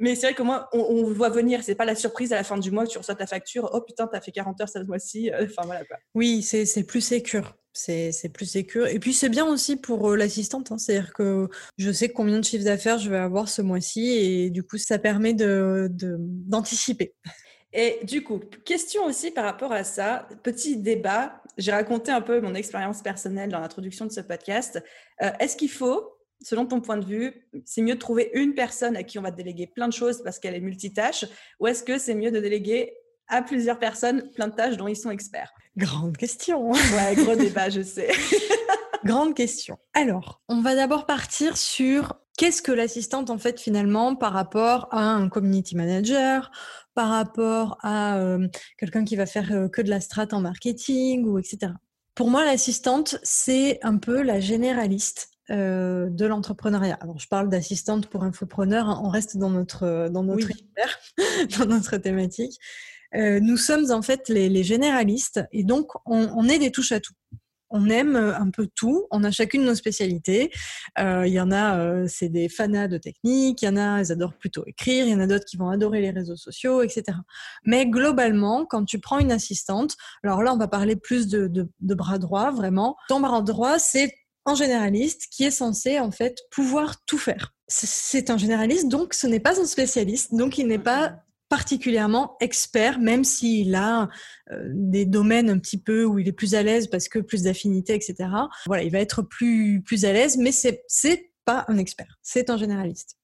Mais c'est vrai que moi, on, voit venir. C'est pas la surprise à la fin du mois que tu reçois ta facture. Oh putain, t'as fait 40 heures ce mois-ci. Enfin voilà quoi. Oui, c'est plus sécure. C'est plus sécure. Et puis c'est bien aussi pour euh, l'assistante. Hein. C'est-à-dire que je sais combien de chiffre d'affaires je vais avoir ce mois-ci et du coup ça permet d'anticiper. De, et du coup, question aussi par rapport à ça, petit débat. J'ai raconté un peu mon expérience personnelle dans l'introduction de ce podcast. Euh, est-ce qu'il faut, selon ton point de vue, c'est mieux de trouver une personne à qui on va déléguer plein de choses parce qu'elle est multitâche, ou est-ce que c'est mieux de déléguer à plusieurs personnes plein de tâches dont ils sont experts? Grande question. Ouais, gros débat, je sais. Grande question. Alors, on va d'abord partir sur qu'est-ce que l'assistante en fait finalement par rapport à un community manager, par rapport à euh, quelqu'un qui va faire euh, que de la strat en marketing ou etc. Pour moi, l'assistante, c'est un peu la généraliste de l'entrepreneuriat. Alors, je parle d'assistante pour infopreneur, hein, on reste dans notre, dans notre univers, dans notre thématique. nous sommes en fait les, généralistes et donc on, est des touches à tout on aime un peu tout. On a chacune nos spécialités. Il y en a, c'est des fanas de technique. Il y en a, ils adorent plutôt écrire. Il y en a d'autres qui vont adorer les réseaux sociaux, etc. Mais globalement, quand tu prends une assistante, alors là, on va parler plus de, de bras droit, vraiment. Ton bras droit, c'est un généraliste qui est censé en fait pouvoir tout faire. C'est un généraliste, donc ce n'est pas un spécialiste, donc il n'est pas particulièrement expert, même s'il a euh, des domaines un petit peu où il est plus à l'aise parce que plus d'affinité, etc. Voilà, il va être plus plus à l'aise, mais c'est c'est pas un expert, c'est un généraliste.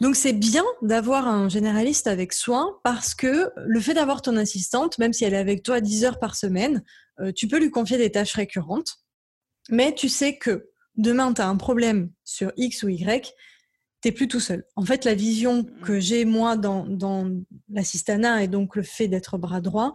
Donc c'est bien d'avoir un généraliste avec soin parce que le fait d'avoir ton assistante, même si elle est avec toi 10 heures par semaine, euh, tu peux lui confier des tâches récurrentes, mais tu sais que demain tu as un problème sur X ou Y, t'es plus tout seul. En fait, la vision mmh. que j'ai moi dans, dans l'assistana et donc le fait d'être bras droit,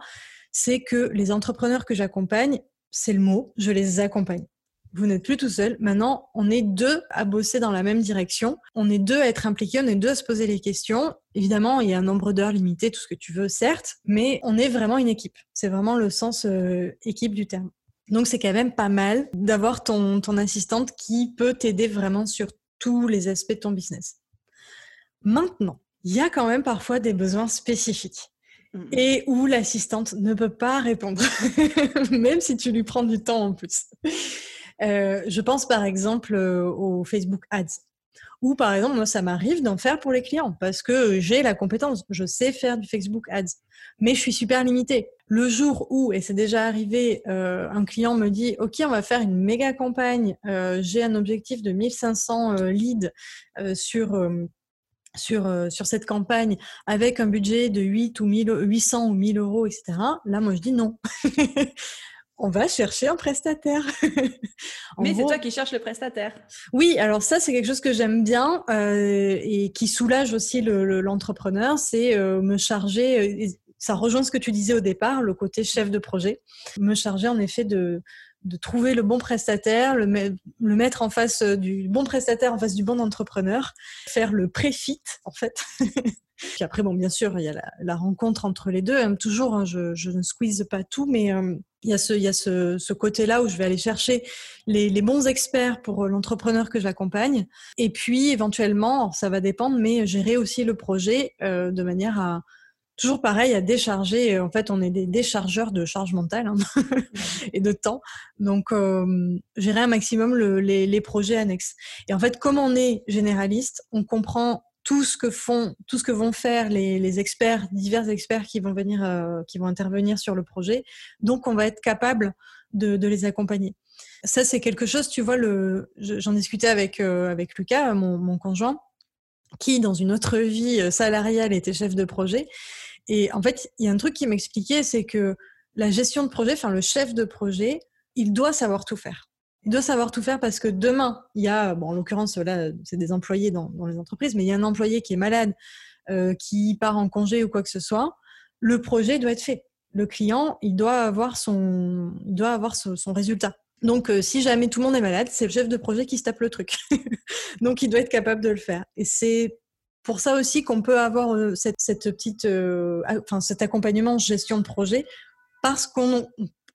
c'est que les entrepreneurs que j'accompagne, c'est le mot, je les accompagne. Vous n'êtes plus tout seul. Maintenant, on est deux à bosser dans la même direction. On est deux à être impliqués, on est deux à se poser les questions. Évidemment, il y a un nombre d'heures limité, tout ce que tu veux, certes, mais on est vraiment une équipe. C'est vraiment le sens euh, équipe du terme. Donc, c'est quand même pas mal d'avoir ton, ton assistante qui peut t'aider vraiment sur tous les aspects de ton business. Maintenant, il y a quand même parfois des besoins spécifiques et où l'assistante ne peut pas répondre, même si tu lui prends du temps en plus. Euh, je pense par exemple euh, au Facebook Ads. Ou par exemple, moi, ça m'arrive d'en faire pour les clients parce que j'ai la compétence. Je sais faire du Facebook Ads, mais je suis super limitée. Le jour où, et c'est déjà arrivé, euh, un client me dit, OK, on va faire une méga campagne. Euh, j'ai un objectif de 1500 euh, leads sur sur, sur cette campagne avec un budget de 8 ou 800 ou 1000 euros, etc. Là, moi, je dis non. on va chercher un prestataire. Mais c'est toi qui cherches le prestataire. Oui, alors ça c'est quelque chose que j'aime bien euh, et qui soulage aussi l'entrepreneur, c'est euh, me charger. Euh, ça rejoint ce que tu disais au départ, le côté chef de projet, me charger en effet de de trouver le bon prestataire, le, le, mettre en face du bon prestataire, en face du bon entrepreneur, faire le pré-fit en fait. Puis après, bon, bien sûr, il y a la, rencontre entre les deux. Hein, toujours, hein, je, je, ne squeeze pas tout, mais il y a ce, il y a ce, ce côté-là où je vais aller chercher les, les bons experts pour l'entrepreneur que j'accompagne. Et puis, éventuellement, ça va dépendre, mais gérer aussi le projet euh, de manière à toujours pareil à décharger. En fait, on est des déchargeurs de charge mentale hein, et de temps. Donc, euh, gérer un maximum le, les, les projets annexes. Et en fait, comme on est généraliste, on comprend tout ce que font, tout ce que vont faire les, experts, divers experts qui vont venir, euh, qui vont intervenir sur le projet. Donc, on va être capable de, les accompagner. Ça, c'est quelque chose, tu vois, j'en discutais avec euh, avec Lucas, mon, mon, conjoint, qui dans une autre vie euh, salariale était chef de projet. Et en fait, il y a un truc qui m'expliquait, c'est que la gestion de projet, enfin le chef de projet, il doit savoir tout faire il doit savoir tout faire parce que demain, il y a, bon, en l'occurrence, là, c'est des employés dans, les entreprises, mais il y a un employé qui est malade, euh, qui part en congé ou quoi que ce soit. Le projet doit être fait. Le client, il doit avoir son, doit avoir son, résultat. Donc, euh, si jamais tout le monde est malade, c'est le chef de projet qui se tape le truc. Donc, il doit être capable de le faire. Et c'est pour ça aussi qu'on peut avoir euh, petite, enfin, cet accompagnement gestion de projet parce qu'on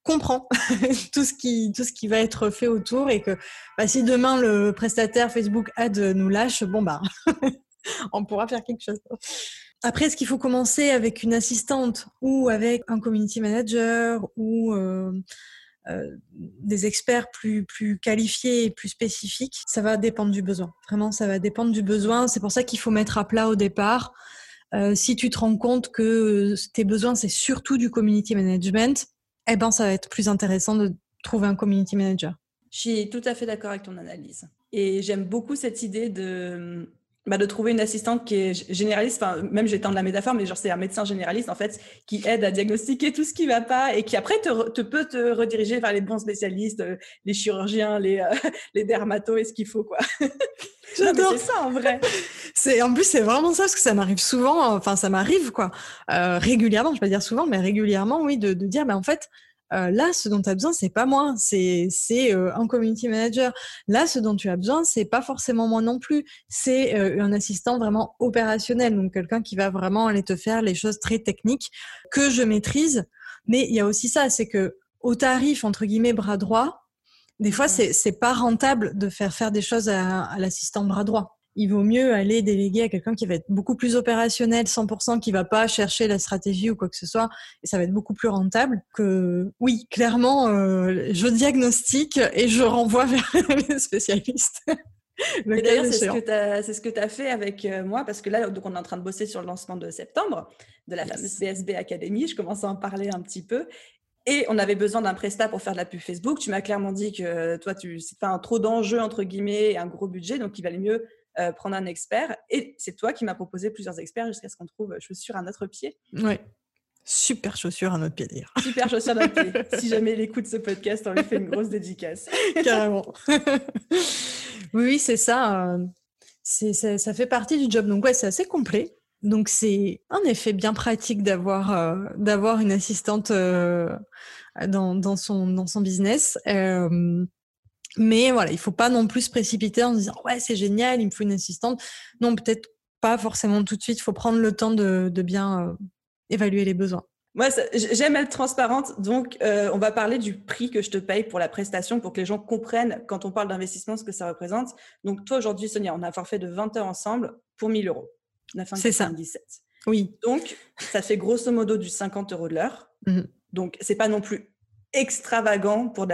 comprend tout ce qui tout ce qui va être fait autour et que bah, si demain le prestataire Facebook Ad nous lâche, bon bah on pourra faire quelque chose. Après, est-ce qu'il faut commencer avec une assistante ou avec un community manager ou euh, euh, des experts plus plus qualifiés et plus spécifiques? Ça va dépendre du besoin. Vraiment, ça va dépendre du besoin. C'est pour ça qu'il faut mettre à plat au départ. Euh, si tu te rends compte que tes besoins c'est surtout du community management, eh ben, ça va être plus intéressant de trouver un community manager. Je suis tout à fait d'accord avec ton analyse. Et j'aime beaucoup cette idée de, bah, de trouver une assistante qui est généraliste, enfin, même vais tendre la métaphore, mais genre c'est un médecin généraliste, en fait, qui aide à diagnostiquer tout ce qui va pas et qui après te, te peut te rediriger vers les bons spécialistes, euh, les chirurgiens, les, euh, les dermatos et ce qu'il faut, quoi. J'adore. Ça, en vrai. c'est, en plus, c'est vraiment ça, parce que ça m'arrive souvent, enfin, ça m'arrive, quoi, euh, régulièrement, je vais pas dire souvent, mais régulièrement, oui, de, de dire, mais en fait, là, ce dont tu as besoin, c'est pas moi, c'est c'est un community manager. Là, ce dont tu as besoin, c'est pas forcément moi non plus, c'est un assistant vraiment opérationnel, donc quelqu'un qui va vraiment aller te faire les choses très techniques que je maîtrise. Mais il y a aussi ça, c'est que au tarif entre guillemets bras droit, des fois c'est c'est pas rentable de faire faire des choses à, à l'assistant bras droit il vaut mieux aller déléguer à quelqu'un qui va être beaucoup plus opérationnel, 100%, qui va pas chercher la stratégie ou quoi que ce soit, et ça va être beaucoup plus rentable que, oui, clairement, euh, je diagnostique et je renvoie vers les spécialistes. D'ailleurs, c'est ce que tu as, fait avec euh, moi, parce que là, donc, on est en train de bosser sur le lancement de septembre de la fameuse BSB Academy. Je commence à en parler un petit peu. Et on avait besoin d'un prestat pour faire de la pub Facebook. Tu m'as clairement dit que toi, tu c'est pas un trop d'enjeux entre guillemets et un gros budget, donc il valait mieux euh, prendre un expert. Et c'est toi qui m'as proposé plusieurs experts jusqu'à ce qu'on trouve chaussures à notre pied. Oui. Super chaussures à notre pied, d'ailleurs. Super chaussures à notre pied. si jamais il écoute ce podcast, on lui fait une grosse dédicace. Carrément. oui, c'est ça. Euh, c'est, ça, fait partie du job. Donc, ouais, c'est assez complet. Donc, c'est en effet bien pratique d'avoir, euh, d'avoir une assistante dans, dans, son, dans son business. Mais voilà, il faut pas non plus se précipiter en se disant ouais c'est génial, il me faut une assistante. Non, peut-être pas forcément tout de suite. Il faut prendre le temps de, bien euh, évaluer les besoins. Moi, j'aime être transparente, donc euh, on va parler du prix que je te paye pour la prestation pour que les gens comprennent quand on parle d'investissement ce que ça représente. Donc toi aujourd'hui, Sonia, on a un forfait de 20 heures ensemble pour 1000 euros. C'est ça. Oui. Donc ça fait grosso modo du 50 euros de l'heure. Mmh. Donc c'est pas non plus extravagant pour de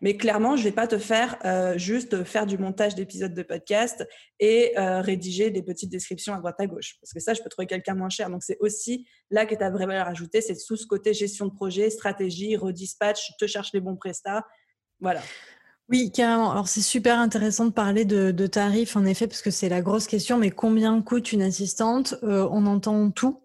mais clairement, je vais pas te faire euh, juste faire du montage d'épisodes de podcast et euh, rédiger des petites descriptions à droite à gauche, parce que ça, je peux trouver quelqu'un moins cher. Donc, c'est aussi là que ta vraie valeur ajoutée, c'est sous ce côté gestion de projet, stratégie, redispatch, te cherche les bons prestats. Voilà. Oui, carrément. Alors c'est super intéressant de parler de, tarifs, en effet, parce que c'est la grosse question. Mais combien coûte une assistante? Euh, On entend tout.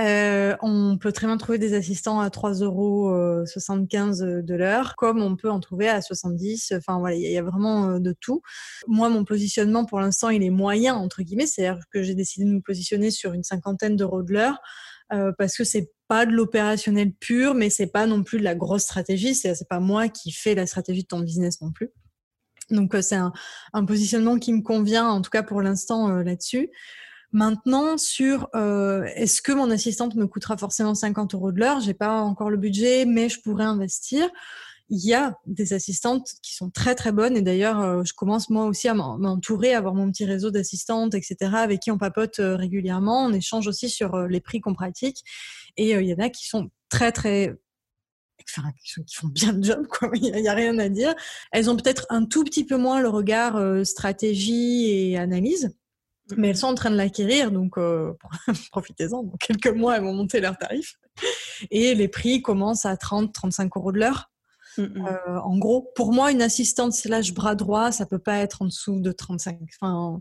Euh, on peut très bien trouver des assistants à 3,75 euros euh, de l'heure, comme on peut en trouver à 70. Enfin voilà, il y, a vraiment de tout. Moi, mon positionnement pour l'instant, il est moyen entre guillemets, c'est-à-dire que j'ai décidé de me positionner sur une cinquantaine d'euros de l'heure. parce que c'est pas de l'opérationnel pur, mais c'est pas non plus de la grosse stratégie. C'est, c'est pas moi qui fais la stratégie de ton business non plus. Donc euh, c'est un, positionnement qui me convient, en tout cas pour l'instant euh, là-dessus. Maintenant, sur euh, est-ce que mon assistante me coûtera forcément 50 euros de l'heure? J'ai pas encore le budget, mais je pourrais investir il y a des assistantes qui sont très très bonnes et d'ailleurs euh, je commence moi aussi à m'entourer, à avoir mon petit réseau d'assistantes, etc. avec qui on papote euh, régulièrement, on échange aussi sur euh, les prix qu'on pratique et il y en a qui sont très très Enfin, qui font bien le job, quoi. Il n'y a, rien à dire. Elles ont peut-être un tout petit peu moins le regard stratégie et analyse, mais elles sont en train de l'acquérir, donc profitez-en. Dans quelques mois, elles vont monter leurs tarifs. Et les prix commencent à 30-35 euros de l'heure. Mm, mm. Euh, en gros, pour moi, une assistante slash bras droit, ça peut pas être en dessous de 35. Enfin,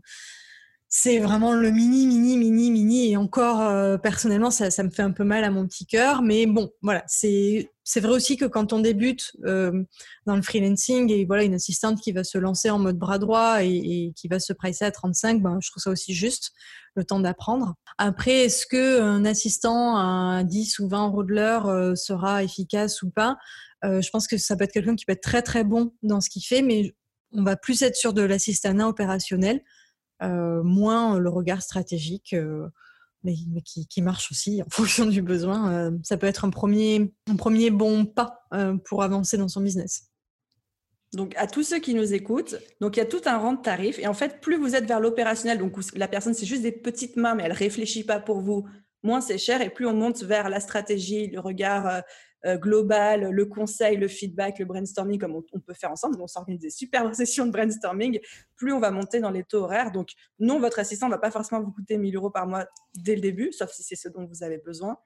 c'est vraiment le mini, mini, mini, mini. Et encore, euh, personnellement, ça, me fait un peu mal à mon petit cœur. Mais bon, voilà, c'est vrai aussi que quand on débute euh, dans le freelancing et voilà une assistante qui va se lancer en mode bras droit et, qui va se pricer à 35, ben, je trouve ça aussi juste le temps d'apprendre. Après, est-ce que un assistant à 10 ou 20 euros de l'heure sera efficace ou pas? Euh, je pense que ça peut être quelqu'un qui peut être très très bon dans ce qu'il fait, mais on va plus être sur de l'assistanat opérationnel, moins le regard stratégique, euh, mais, qui, marche aussi en fonction du besoin. ça peut être un premier, un premier bon pas pour avancer dans son business. Donc, à tous ceux qui nous écoutent, donc il y a tout un rang de tarifs. Et en fait, plus vous êtes vers l'opérationnel, donc la personne, c'est juste des petites mains, mais elle réfléchit pas pour vous, moins c'est cher. Et plus on monte vers la stratégie, le regard euh, global, le conseil, le feedback, le brainstorming, comme on, peut faire ensemble. On s'organise des super sessions de brainstorming. Plus on va monter dans les taux horaires. Donc, non, votre assistant ne va pas forcément vous coûter 1000 euros par mois dès le début, sauf si c'est ce dont vous avez besoin.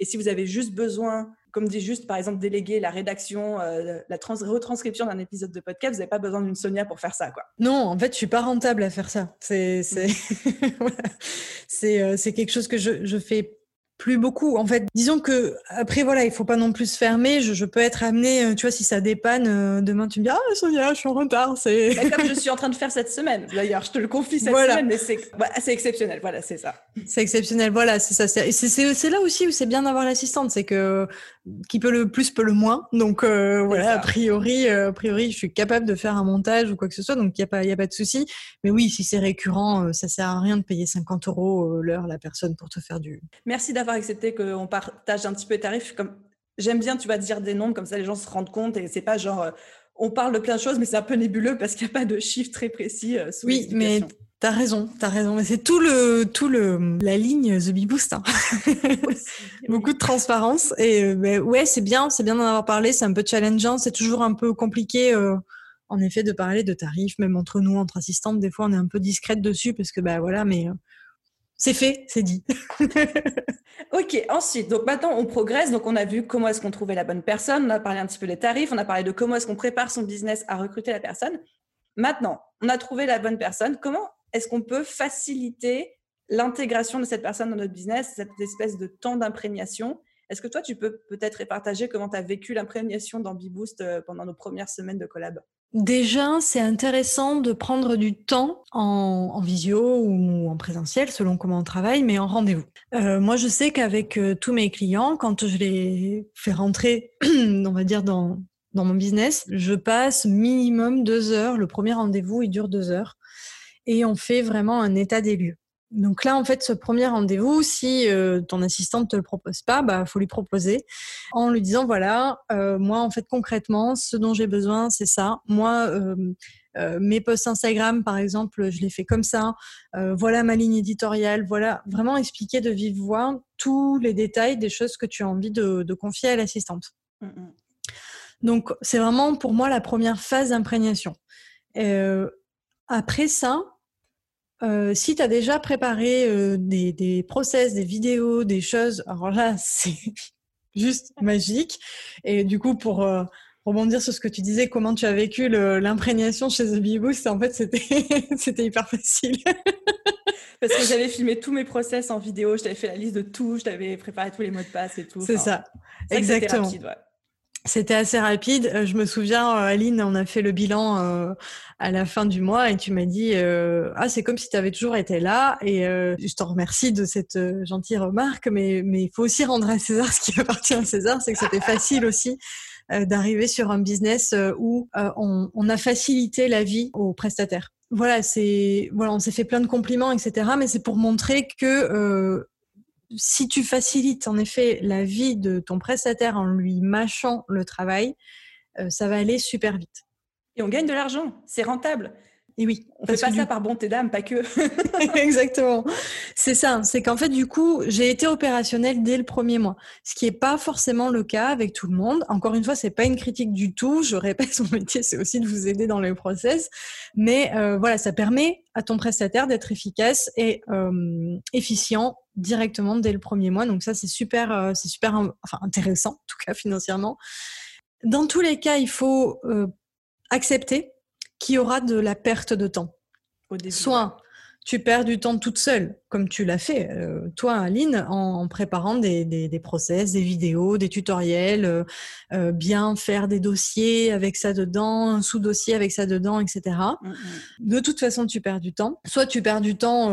Et si vous avez juste besoin, comme dit juste, par exemple, déléguer la rédaction, euh, la retranscription d'un épisode de podcast, vous n'avez pas besoin d'une Sonia pour faire ça, quoi. Non, en fait, je suis pas rentable à faire ça. C'est c'est euh, c'est quelque chose que je, je fais plus beaucoup. En fait, disons que après voilà, il faut pas non plus se fermer. Je, peux être amenée, euh, tu vois, si ça dépanne euh, demain, tu me dis ah Sonia, je suis en retard. C'est bah, comme je suis en train de faire cette semaine. D'ailleurs, je te le confie cette semaine, mais c'est c'est exceptionnel. Voilà, c'est ça. C'est exceptionnel. Voilà, c'est ça. C'est là aussi où c'est bien d'avoir l'assistante, c'est que qui peut le plus peut le moins. Donc voilà, a priori, a priori, je suis capable de faire un montage ou quoi que ce soit, donc il y a pas, il a pas de souci. Mais oui, si c'est récurrent, ça sert à rien de payer 50 euros l'heure la personne pour te faire du. Merci d'avoir accepté qu'on partage un petit peu les tarifs. Comme j'aime bien, tu vas dire des nombres comme ça, les gens se rendent compte et c'est pas genre on parle de plein de choses, mais c'est un peu nébuleux parce qu'il n'y a pas de chiffres très précis. Euh, oui, mais T'as raison, t'as raison. Mais c'est tout le, tout le, la ligne The Bee Boost. Hein. Beaucoup de transparence. Et euh, ben, ouais, c'est bien, c'est bien d'en avoir parlé. C'est un peu challengeant. C'est toujours un peu compliqué, euh, en effet, de parler de tarifs, même entre nous, entre assistantes. Des fois, on est un peu discrète dessus parce que, bah voilà, mais c'est fait, c'est dit. ok, ensuite, donc maintenant on progresse. Donc on a vu comment est-ce qu'on trouvait la bonne personne, on a parlé un petit peu des tarifs, on a parlé de comment est-ce qu'on prépare son business à recruter la personne. Maintenant, on a trouvé la bonne personne. Comment est-ce qu'on peut faciliter l'intégration de cette personne dans notre business, cette espèce de temps d'imprégnation? Est-ce que toi, tu peux peut-être partager comment tu as vécu l'imprégnation dans BeBoost euh, pendant nos premières semaines de collab? Déjà, c'est intéressant de prendre du temps en, visio ou en présentiel, selon comment on travaille, mais en rendez-vous. Euh, moi, je sais qu'avec euh, tous mes clients, quand je les fais rentrer, on va dire, dans, dans mon business, je passe minimum deux heures. Le premier rendez-vous, il dure deux heures. Et on fait vraiment un état des lieux. Donc là, en fait, ce premier rendez-vous, si euh, ton assistante te le propose pas, bah faut lui proposer en lui disant voilà, euh, moi en fait concrètement, ce dont j'ai besoin, c'est ça. Moi, euh, mes posts Instagram, par exemple, je les fais comme ça. voilà ma ligne éditoriale. Voilà, vraiment expliquer de vive voix tous les détails des choses que tu as envie de, confier à l'assistante. Donc c'est vraiment pour moi la première phase d'imprégnation. après ça, euh, si tu as déjà préparé euh, des, des, process, des vidéos, des choses, alors là, c'est juste magique. Et du coup, pour euh, rebondir sur ce que tu disais, comment tu as vécu l'imprégnation chez The Bee Boost, en fait, c'était hyper facile. Parce que j'avais filmé tous mes process en vidéo, je t'avais fait la liste de tout, je t'avais préparé tous les mots de passe et tout. C'est ça, exactement. C'était assez rapide. Euh, je me souviens, euh, Aline, on a fait le bilan euh, à la fin du mois et tu m'as dit ah c'est comme si tu avais toujours été là et je te remercie de cette gentille remarque, mais il faut aussi rendre à César ce qui appartient à César, c'est que c'était facile aussi d'arriver sur un business où on, a facilité la vie aux prestataires. Voilà, c'est voilà, on s'est fait plein de compliments, etc. Mais c'est pour montrer que si tu facilites en effet la vie de ton prestataire en lui mâchant le travail, euh, ça va aller super vite. Et on gagne de l'argent, c'est rentable. Et oui, on fait pas ça par bonté d'âme, pas que. Exactement. C'est ça. C'est qu'en fait, du coup, j'ai été opérationnelle dès le premier mois, ce qui est pas forcément le cas avec tout le monde. Encore une fois, c'est pas une critique du tout. Je répète, mon métier, c'est aussi de vous aider dans le process. Mais euh, voilà, ça permet à ton prestataire d'être efficace et euh, efficient directement dès le premier mois. Donc ça, c'est super, euh, c'est super, enfin intéressant, en tout cas financièrement. Dans tous les cas, il faut accepter qu'il y aura de la perte de temps. Soit tu perds du temps toute seule, comme tu l'as fait, euh, toi, Aline, en, préparant des, des, process, des vidéos, des tutoriels, euh, euh, bien faire des dossiers avec ça dedans, un sous-dossier avec ça dedans, etc. Mm, mm. De toute façon, tu perds du temps. Soit tu perds du temps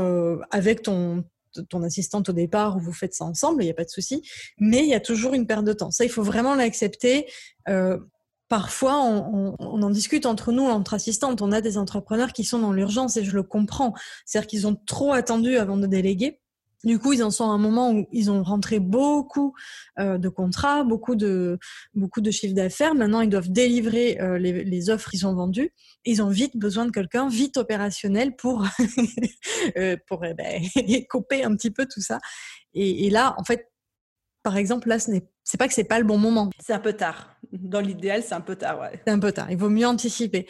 avec ton, ton assistante au départ où vous faites ça ensemble, il n'y a pas de souci, mais il y a toujours une perte de temps. Ça, il faut vraiment l'accepter parfois, on, en discute entre nous, entre assistantes. On a des entrepreneurs qui sont dans l'urgence et je le comprends. C'est-à-dire qu'ils ont trop attendu avant de déléguer. Du coup, ils en sont à un moment où ils ont rentré beaucoup euh, de contrats, beaucoup de beaucoup de chiffres d'affaires. Maintenant, ils doivent délivrer euh, les, offres qu'ils ont vendues. Ils ont vite besoin de quelqu'un, vite opérationnel pour euh, pour eh ben, couper un petit peu tout ça. Et, et là, en fait, par exemple, là, ce n'est c'est pas que c'est pas le bon moment. C'est un peu tard. Dans l'idéal, c'est un peu tard, ouais. C'est un peu tard. Il vaut mieux anticiper.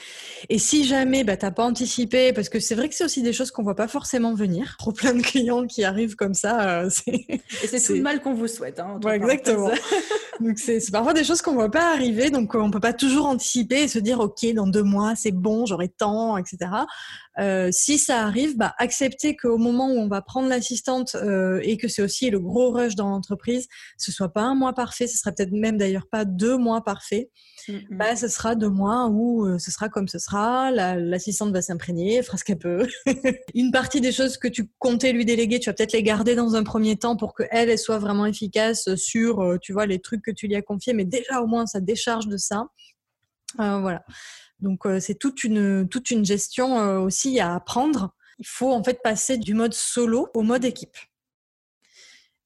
Et si jamais bah, t'as pas anticipé, parce que c'est vrai que c'est aussi des choses qu'on voit pas forcément venir. Trop plein de clients qui arrivent comme ça. Euh, Et c'est tout le mal qu'on vous souhaite. Hein, ouais, exactement. donc c'est parfois des choses qu'on voit pas arriver, donc on peut pas toujours anticiper et se dire ok dans deux mois c'est bon, j'aurai temps, etc. Euh, si ça arrive, bah, accepter qu'au moment où on va prendre l'assistante euh, et que c'est aussi le gros rush dans l'entreprise, ce soit pas un mois parfait, ce sera peut-être même d'ailleurs pas deux mois parfaits. Bah, ce sera deux mois où euh, ce sera comme ce sera. L'assistante va s'imprégner, fera ce qu'elle peut. Une partie des choses que tu comptais lui déléguer, tu vas peut-être les garder dans un premier temps pour qu'elle elle soit vraiment efficace sur, tu vois, les trucs que tu lui as confiés. Mais déjà au moins ça décharge de ça. voilà. Donc euh, c'est toute une toute une gestion euh, aussi à apprendre. Il faut en fait passer du mode solo au mode équipe.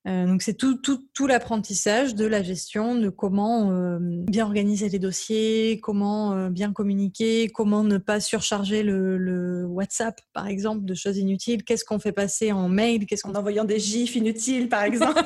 Euh, donc c'est tout, tout, tout l'apprentissage de la gestion, de comment bien organiser les dossiers, comment bien communiquer, comment ne pas surcharger le, le WhatsApp par exemple de choses inutiles. Qu'est-ce qu'on fait passer en mail? Qu'est-ce En envoyant des gifs inutiles par exemple.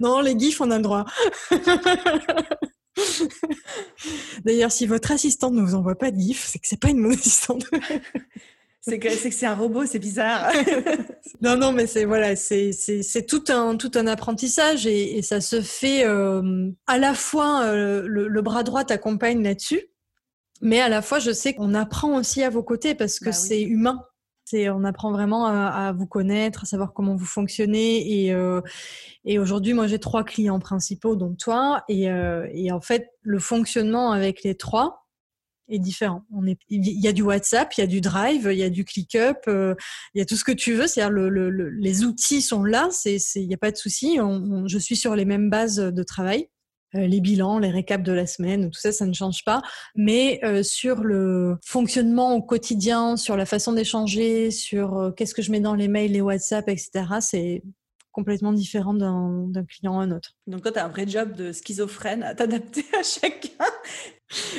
non, les gifs on a le droit. D'ailleurs, si votre assistante ne vous envoie pas de gif, c'est que c'est pas une bonne assistante. c'est que c'est un robot, c'est bizarre. non, non, mais c'est voilà, c'est tout un tout un apprentissage et, ça se fait euh, à la fois euh, le, bras droit t'accompagne là-dessus, mais à la fois je sais qu'on apprend aussi à vos côtés parce que bah c'est humain on apprend vraiment à, vous connaître, à savoir comment vous fonctionnez. Et, euh, et aujourd'hui, moi, j'ai trois clients principaux, dont toi. Et, euh, en fait, le fonctionnement avec les trois est différent. Il y a du WhatsApp, il y a du Drive, il y a du ClickUp, euh, il y a tout ce que tu veux. C'est-à-dire le, le, les outils sont là. Il n'y a pas de souci. je suis sur les mêmes bases de travail. Euh, les bilans, les récaps de la semaine, tout ça, ça ne change pas. Mais euh, sur le fonctionnement au quotidien, sur la façon d'échanger, sur euh, qu'est-ce que je mets dans les mails, les WhatsApp, etc., c'est complètement différent d'un client à un autre. Donc toi, tu as un vrai job de schizophrène à t'adapter à chacun.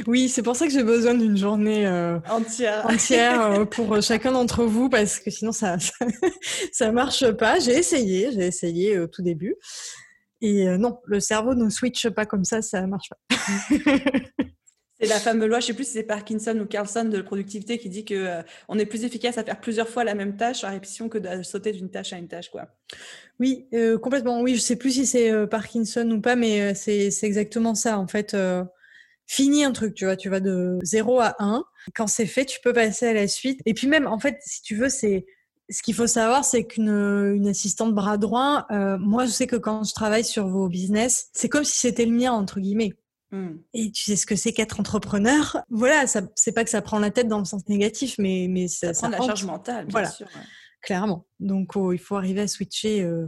Oui, c'est pour ça que j'ai besoin d'une journée entière, entière pour chacun d'entre vous, parce que sinon ça, ça, ça marche pas. J'ai essayé, j'ai essayé au tout début. Et euh, non, le cerveau ne switch pas comme ça, ça marche pas. C'est la fameuse loi, je sais plus si c'est Parkinson ou Carlson de productivité qui dit que euh, on est plus efficace à faire plusieurs fois la même tâche à répétition que de sauter d'une tâche à une tâche, quoi. Oui, euh, complètement. Oui, je sais plus si c'est Parkinson ou pas, mais c'est exactement ça. En fait, fini un truc, tu vois, tu vas de 0 à 1. Quand c'est fait, tu peux passer à la suite. Et puis même, en fait, si tu veux, c'est ce qu'il faut savoir, c'est qu'une une assistante bras droit, euh, moi, je sais que quand je travaille sur vos business, c'est comme si c'était le mien entre guillemets. Hmm. Et tu sais ce que c'est qu'être entrepreneur? Voilà, ça, c'est pas que ça prend la tête dans le sens négatif, mais mais ça, ça prend la charge mentale, bien voilà. sûr. Clairement. Donc, oh, il faut arriver à switcher euh,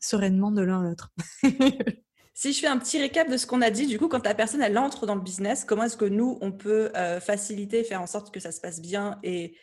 sereinement de l'un à l'autre. Si je fais un petit récap de ce qu'on a dit, du coup, quand la personne elle entre dans le business, comment est-ce que nous on peut euh, faciliter, faire en sorte que ça se passe bien et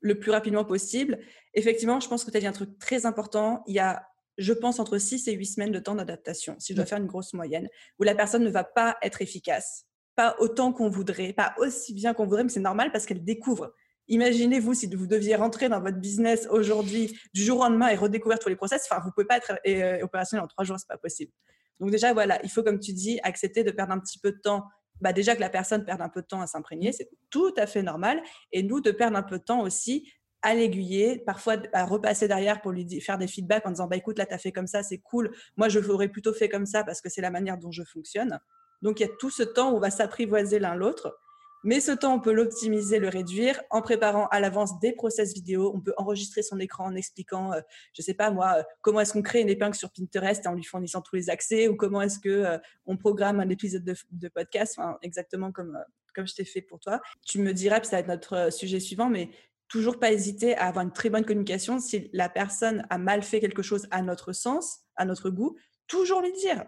le plus rapidement possible. Effectivement, je pense que tu as dit un truc très important. Il y a, je pense, entre 6 et 8 semaines de temps d'adaptation, si je dois faire une grosse moyenne, où la personne ne va pas être efficace, pas autant qu'on voudrait, pas aussi bien qu'on voudrait, mais c'est normal parce qu'elle découvre. Imaginez-vous si vous deviez rentrer dans votre business aujourd'hui, du jour au lendemain, et redécouvrir tous les process. Enfin, vous pouvez pas être euh, opérationnel en trois jours, c'est pas possible. Donc déjà, voilà, il faut, comme tu dis, accepter de perdre un petit peu de temps bah déjà que la personne perde un peu de temps à s'imprégner, c'est tout à fait normal. Et nous, de perdre un peu de temps aussi à l'aiguiller, parfois à repasser derrière pour lui faire des feedbacks en disant bah écoute là tu as fait comme ça, c'est cool. Moi je l'aurais plutôt fait comme ça parce que c'est la manière dont je fonctionne. Donc il y a tout ce temps où on va s'apprivoiser l'un l'autre. Mais ce temps, on peut l'optimiser, le réduire en préparant à l'avance des process vidéo. On peut enregistrer son écran en expliquant, je euh, je sais pas moi, euh, comment est-ce qu'on crée une épingle sur Pinterest en lui fournissant tous les accès ou comment est-ce que euh, on programme un épisode de, podcast, exactement comme comme je t'ai fait pour toi. Tu me diras, puis ça va être notre sujet suivant, mais toujours pas hésiter à avoir une très bonne communication. Si la personne a mal fait quelque chose à notre sens, à notre goût, toujours lui dire.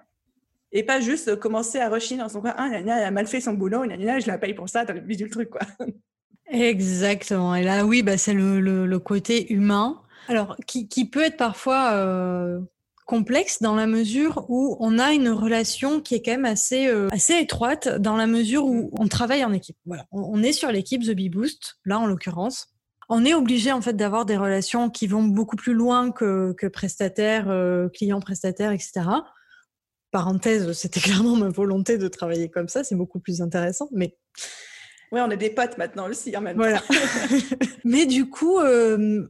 Et pas juste commencer à rechiner dans son coin. Ah, elle a mal fait son boulot, je la paye pour ça, t'as le le truc, quoi. Exactement. Et là, oui, bah, c'est le, côté humain. Alors, qui, peut être parfois euh, complexe dans la mesure où on a une relation qui est quand même assez, euh, assez étroite, dans la mesure où on travaille en équipe. Voilà. On, est sur l'équipe The Bee Boost, là en l'occurrence. On est obligé en fait d'avoir des relations qui vont beaucoup plus loin que, que prestataire, euh, client prestataire, etc parenthèse, c'était clairement ma volonté de travailler comme ça, c'est beaucoup plus intéressant, mais... Oui, on est des potes maintenant aussi en même voilà. mais du coup, euh,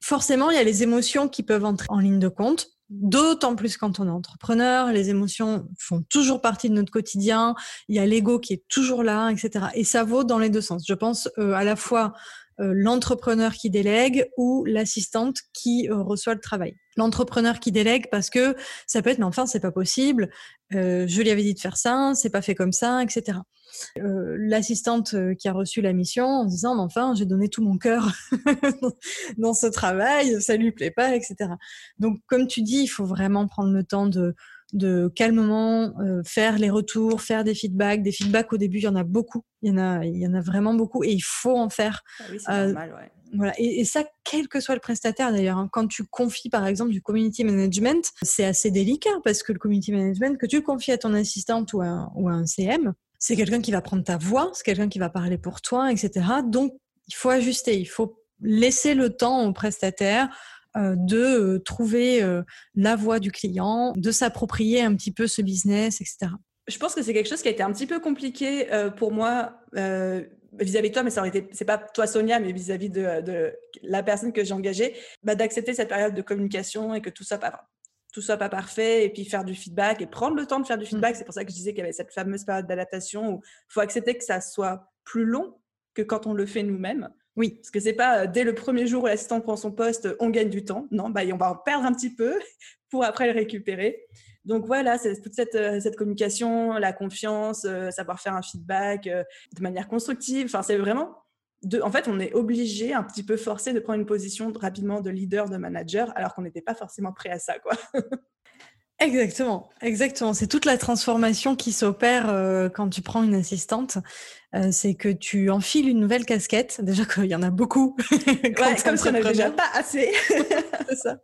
forcément, il y a les émotions qui peuvent entrer en ligne de compte. D'autant plus quand on est entrepreneur, les émotions font toujours partie de notre quotidien. Il y a l'ego qui est toujours là, etc. Et ça vaut dans les deux sens. Je pense euh, à la fois l'entrepreneur qui délègue ou l'assistante qui reçoit le travail. L'entrepreneur qui délègue parce que ça peut être mais enfin c'est pas possible, je lui avais dit de faire ça, c'est pas fait comme ça, etc. Euh, l'assistante euh, qui a reçu la mission en disant mais enfin j'ai donné tout mon cœur dans ce travail, ça lui plaît pas, etc. Donc comme tu dis, il faut vraiment prendre le temps de de calmement euh, faire les retours, faire des feedbacks. Des feedbacks au début, il y en a beaucoup. Il y en a, il y en a vraiment beaucoup et il faut en faire. Ah oui, c'est normal, ouais. Voilà. Et, ça, quel que soit le prestataire d'ailleurs. Hein. Quand tu confies par exemple du community management, c'est assez délicat parce que le community management, que tu le confies à ton assistante ou à, ou à un CM, c'est quelqu'un qui va prendre ta voix, c'est quelqu'un qui va parler pour toi, etc. Donc, il faut ajuster, il faut laisser le temps au prestataire de euh, trouver euh, la voix du client, de s'approprier un petit peu ce business, etc. Je pense que c'est quelque chose qui a été un petit peu compliqué pour moi vis-à-vis de toi, mais ça aurait été, c'est pas toi Sonia, mais vis-à-vis de, la personne que j'ai engagée, bah, d'accepter cette période de communication et que tout pas, tout soit pas parfait et puis faire du feedback et prendre le temps de faire du feedback. Mmh. C'est pour ça que je disais qu'il y avait cette fameuse période d'adaptation où il faut accepter que ça soit plus long que quand on le fait nous-mêmes. Oui. Parce que c'est pas euh, dès le premier jour où l'assistant prend son poste, on gagne du temps. Non, bah, on va en perdre un petit peu pour après le récupérer. Donc voilà, c'est toute cette, euh, communication, la confiance, euh, savoir faire un feedback de manière constructive. Enfin, c'est vraiment en fait, on est obligé, un petit peu forcé, de prendre une position rapidement de leader, de manager, alors qu'on n'était pas forcément prêt à ça, quoi. Exactement, exactement. C'est toute la transformation qui s'opère euh, quand tu prends une assistante. Euh, c'est que tu enfiles une nouvelle casquette. Déjà qu'il y en a beaucoup. quand comme si on n'avait déjà pas assez. ça.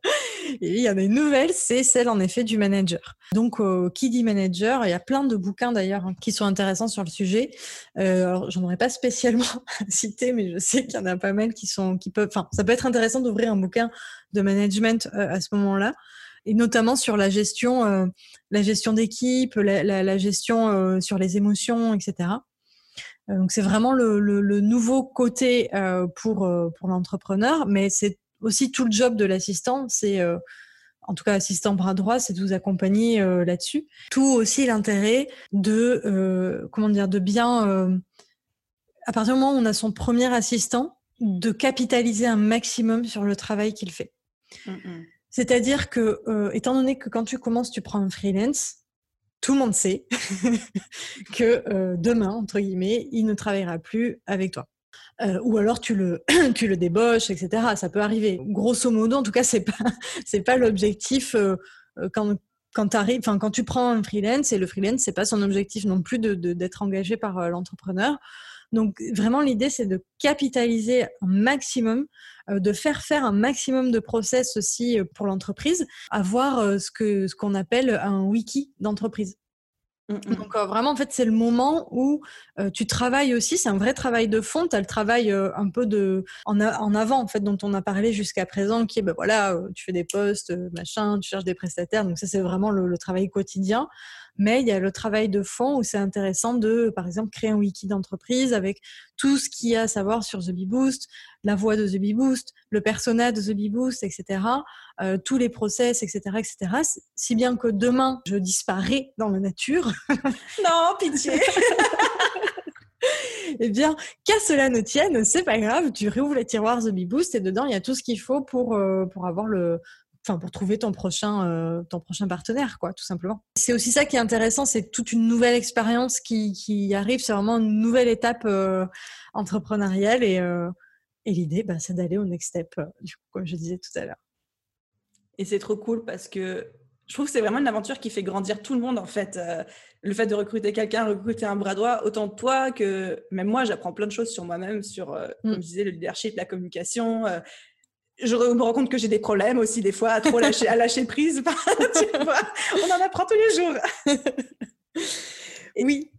Et il y en a une nouvelle, c'est celle en effet du manager. Donc, euh, qui dit manager Il y a plein de bouquins d'ailleurs hein, qui sont intéressants sur le sujet. alors, j'en aurais pas spécialement cité, mais je sais qu'il y en a pas mal qui sont, qui peuvent. Enfin, ça peut être intéressant d'ouvrir un bouquin de management à ce moment-là et notamment sur la gestion, euh, la gestion d'équipe, la, la, la, gestion euh, sur les émotions, etc. Euh, donc c'est vraiment le, le, le, nouveau côté pour pour l'entrepreneur, mais c'est aussi tout le job de l'assistant, c'est en tout cas assistant bras droit, c'est de vous accompagner là-dessus. Tout aussi l'intérêt de comment dire de bien à partir du moment où on a son premier assistant, de capitaliser un maximum sur le travail qu'il fait. Mmh, mmh. C'est-à-dire que, euh, étant donné que quand tu commences, tu prends un freelance, tout le monde sait que euh, demain, entre guillemets, il ne travaillera plus avec toi. Euh, ou alors tu le, débauches, etc. Ça peut arriver. Grosso modo, en tout cas, c'est pas, pas l'objectif quand, quand, quand tu prends un freelance, et le freelance, c'est pas son objectif non plus de, d'être engagé par l'entrepreneur. Donc vraiment l'idée c'est de capitaliser un maximum, euh, de faire faire un maximum de process aussi euh, pour l'entreprise, avoir euh, ce que ce qu'on appelle un wiki d'entreprise. Mmh, mmh. Donc vraiment, en fait, c'est le moment où tu travailles aussi. C'est un vrai travail de fond. Tu as le travail un peu de en, en, avant, en fait, dont on a parlé jusqu'à présent, qui est, ben voilà, tu fais des postes, machin, tu cherches des prestataires. Donc ça, c'est vraiment le, travail quotidien. Mais il y a le travail de fond où c'est intéressant de, par exemple, créer un wiki d'entreprise avec tout ce qu'il y a à savoir sur The Bee Boost, la voix de The Bee Boost, le persona de The Bee Boost, etc. Euh, tous les process, etc., etc. Si bien que demain, je disparais dans la nature. non, pitié eh bien, qu'à cela ne tienne, c'est pas grave. Tu réouvres les tiroirs The Bee Boost et dedans, il y a tout ce qu'il faut pour, euh, pour avoir le, enfin pour trouver ton prochain euh, ton prochain partenaire quoi tout simplement c'est aussi ça qui est intéressant c'est toute une nouvelle expérience qui, qui arrive c'est vraiment une nouvelle étape euh, entrepreneuriale et, euh, et l'idée bah, c'est d'aller au next step du coup, comme je disais tout à l'heure et c'est trop cool parce que je trouve que c'est vraiment une aventure qui fait grandir tout le monde en fait. le fait de recruter quelqu'un, recruter un bras droit, autant toi que même moi, j'apprends plein de choses sur moi-même, sur, mm. comme je disais, le leadership, la communication, je me rends compte que j'ai des problèmes aussi des fois à trop lâcher, à lâcher prise. on en apprend tous les jours. oui.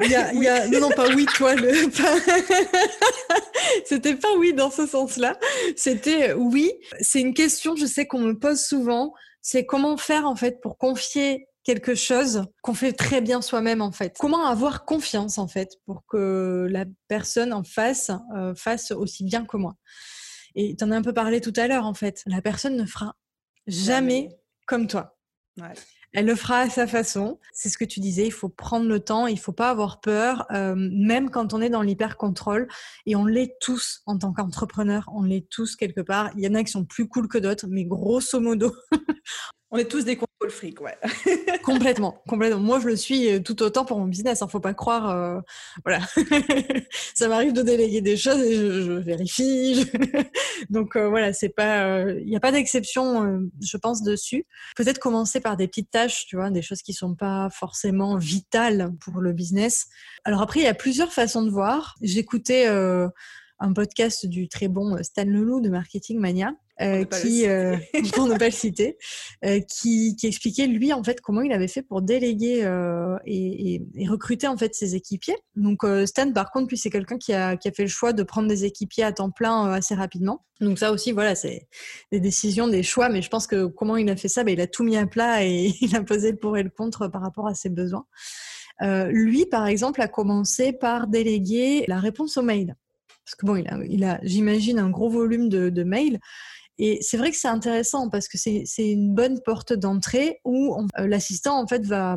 Il y a, non, non, pas oui, toi. C'était pas oui dans ce sens-là. C'était oui. C'est une question, je sais qu'on me pose souvent. C'est comment faire en fait pour confier quelque chose qu'on fait très bien soi-même en fait. Comment avoir confiance en fait pour que la personne en face euh, fasse aussi bien que moi? Et tu en as un peu parlé tout à l'heure, en fait. La personne ne fera jamais, comme toi. Elle le fera à sa façon. C'est ce que tu disais, il faut prendre le temps, il faut pas avoir peur, euh, même quand on est dans l'hyper-contrôle. Et on l'est tous en tant qu'entrepreneur, on l'est tous quelque part. Il y en a qui sont plus cool que d'autres, mais grosso modo, On est tous des contrôles fric, ouais. complètement, complètement. Moi, je le suis euh, tout autant pour mon business. ne hein, faut pas croire. Euh, voilà. ça m'arrive de déléguer des choses et je, vérifie. Donc euh, voilà, c'est pas. Il n'y a pas d'exception, je pense, dessus. Peut-être commencer par des petites tâches, tu vois, des choses qui sont pas forcément vitales pour le business. Alors après, il y a plusieurs façons de voir. J'écoutais un podcast du très bon Stan Leloup de Marketing Mania euh, qui, euh, pour ne pas le citer, euh, qui, qui, expliquait lui en fait comment il avait fait pour déléguer euh, et, et, et, recruter en fait ses équipiers. Donc Stan, par contre, lui c'est quelqu'un qui a, qui a fait le choix de prendre des équipiers à temps plein assez rapidement. Donc ça aussi, voilà, c'est des décisions, des choix, mais je pense que comment il a fait ça, ben, il a tout mis à plat et il a posé le pour et le contre par rapport à ses besoins. lui, par exemple, a commencé par déléguer la réponse aux mails. Parce que bon, il a, il a j'imagine, un gros volume de, de mails. Et c'est vrai que c'est intéressant parce que c'est une bonne porte d'entrée où euh, l'assistant en fait va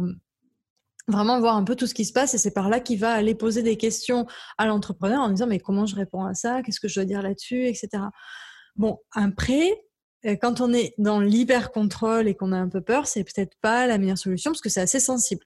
vraiment voir un peu tout ce qui se passe et c'est par là qu'il va aller poser des questions à l'entrepreneur en disant mais comment je réponds à ça, qu'est-ce que je dois dire là-dessus, etc. Bon, après, euh, quand on est dans l'hyper contrôle et qu'on a un peu peur, c'est peut-être pas la meilleure solution parce que c'est assez sensible.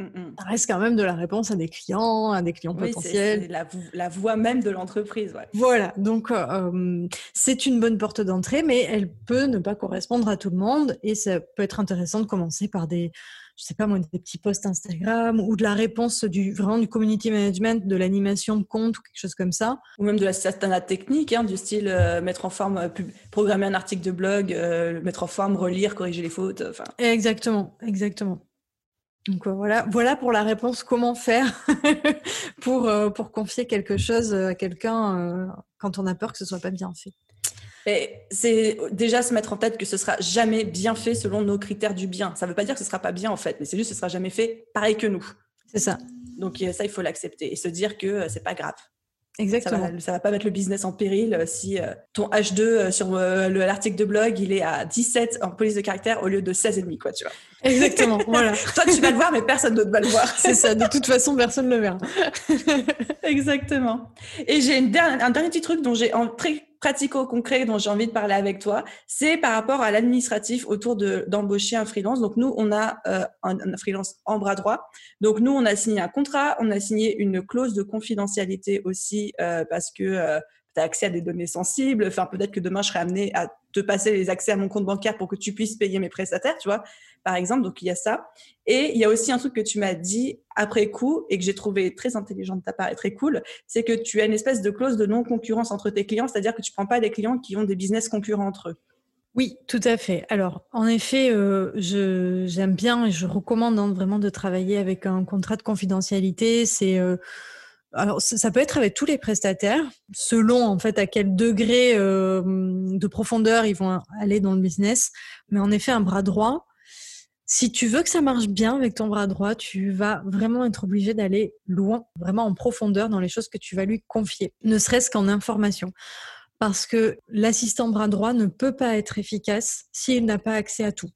Mm, mm. Ça reste quand même de la réponse à des clients, à des clients potentiels. C'est la, voix même de l'entreprise. Voilà, donc euh, c'est une bonne porte d'entrée, mais elle peut ne pas correspondre à tout le monde et ça peut être intéressant de commencer par des, je sais pas moi, des petits posts Instagram ou de la réponse du vraiment du community management, de l'animation de compte ou quelque chose comme ça. Ou même de la certaine technique, hein, du style euh, mettre en forme, euh, programmer un article de blog, mettre en forme, relire, corriger les fautes. Enfin. Exactement, exactement. Donc euh, voilà, voilà pour la réponse comment faire pour, euh, pour confier quelque chose à quelqu'un euh, quand on a peur que ce soit pas bien fait. C'est déjà se mettre en tête que ce sera jamais bien fait selon nos critères du bien. Ça ne veut pas dire que ce sera pas bien en fait, mais c'est juste que ce sera jamais fait pareil que nous. C'est ça. Donc ça, il faut l'accepter et se dire que c'est pas grave. Exactement. Ça va, va pas mettre le business en péril euh, si euh, ton H2 euh, sur l'article de blog, il est à 17 en police de caractère au lieu de 16,5, quoi, tu vois. Exactement, voilà. Toi, tu vas le voir, mais personne d'autre va le voir. C'est ça, de toute façon, personne ne le verra. Exactement. Et j'ai un dernier petit truc dont j'ai très pratico-concret dont j'ai envie de parler avec toi, c'est par rapport à l'administratif autour de d'embaucher un freelance. Donc nous, on a euh, un, freelance en bras droit. Donc nous, on a signé un contrat, on a signé une clause de confidentialité aussi euh, parce que euh, tu as accès à des données sensibles. Enfin, peut-être que demain, je serai amené à te passer les accès à mon compte bancaire pour que tu puisses payer mes prestataires, tu vois, par exemple. Donc, il y a ça. Et il y a aussi un truc que tu m'as dit après coup et que j'ai trouvé très intelligent de ta part et très cool, c'est que tu as une espèce de clause de non-concurrence entre tes clients, c'est-à-dire que tu prends pas des clients qui ont des business concurrents entre eux. Oui, tout à fait. Alors, en effet, euh, j'aime bien et je recommande hein, vraiment de travailler avec un contrat de confidentialité. C'est euh, alors, ça peut être avec tous les prestataires, selon en fait à quel degré euh, de profondeur ils vont aller dans le business. Mais en effet, un bras droit, si tu veux que ça marche bien avec ton bras droit, tu vas vraiment être obligé d'aller loin, vraiment en profondeur dans les choses que tu vas lui confier, ne serait-ce qu'en information. Parce que l'assistant bras droit ne peut pas être efficace s'il n'a pas accès à tout.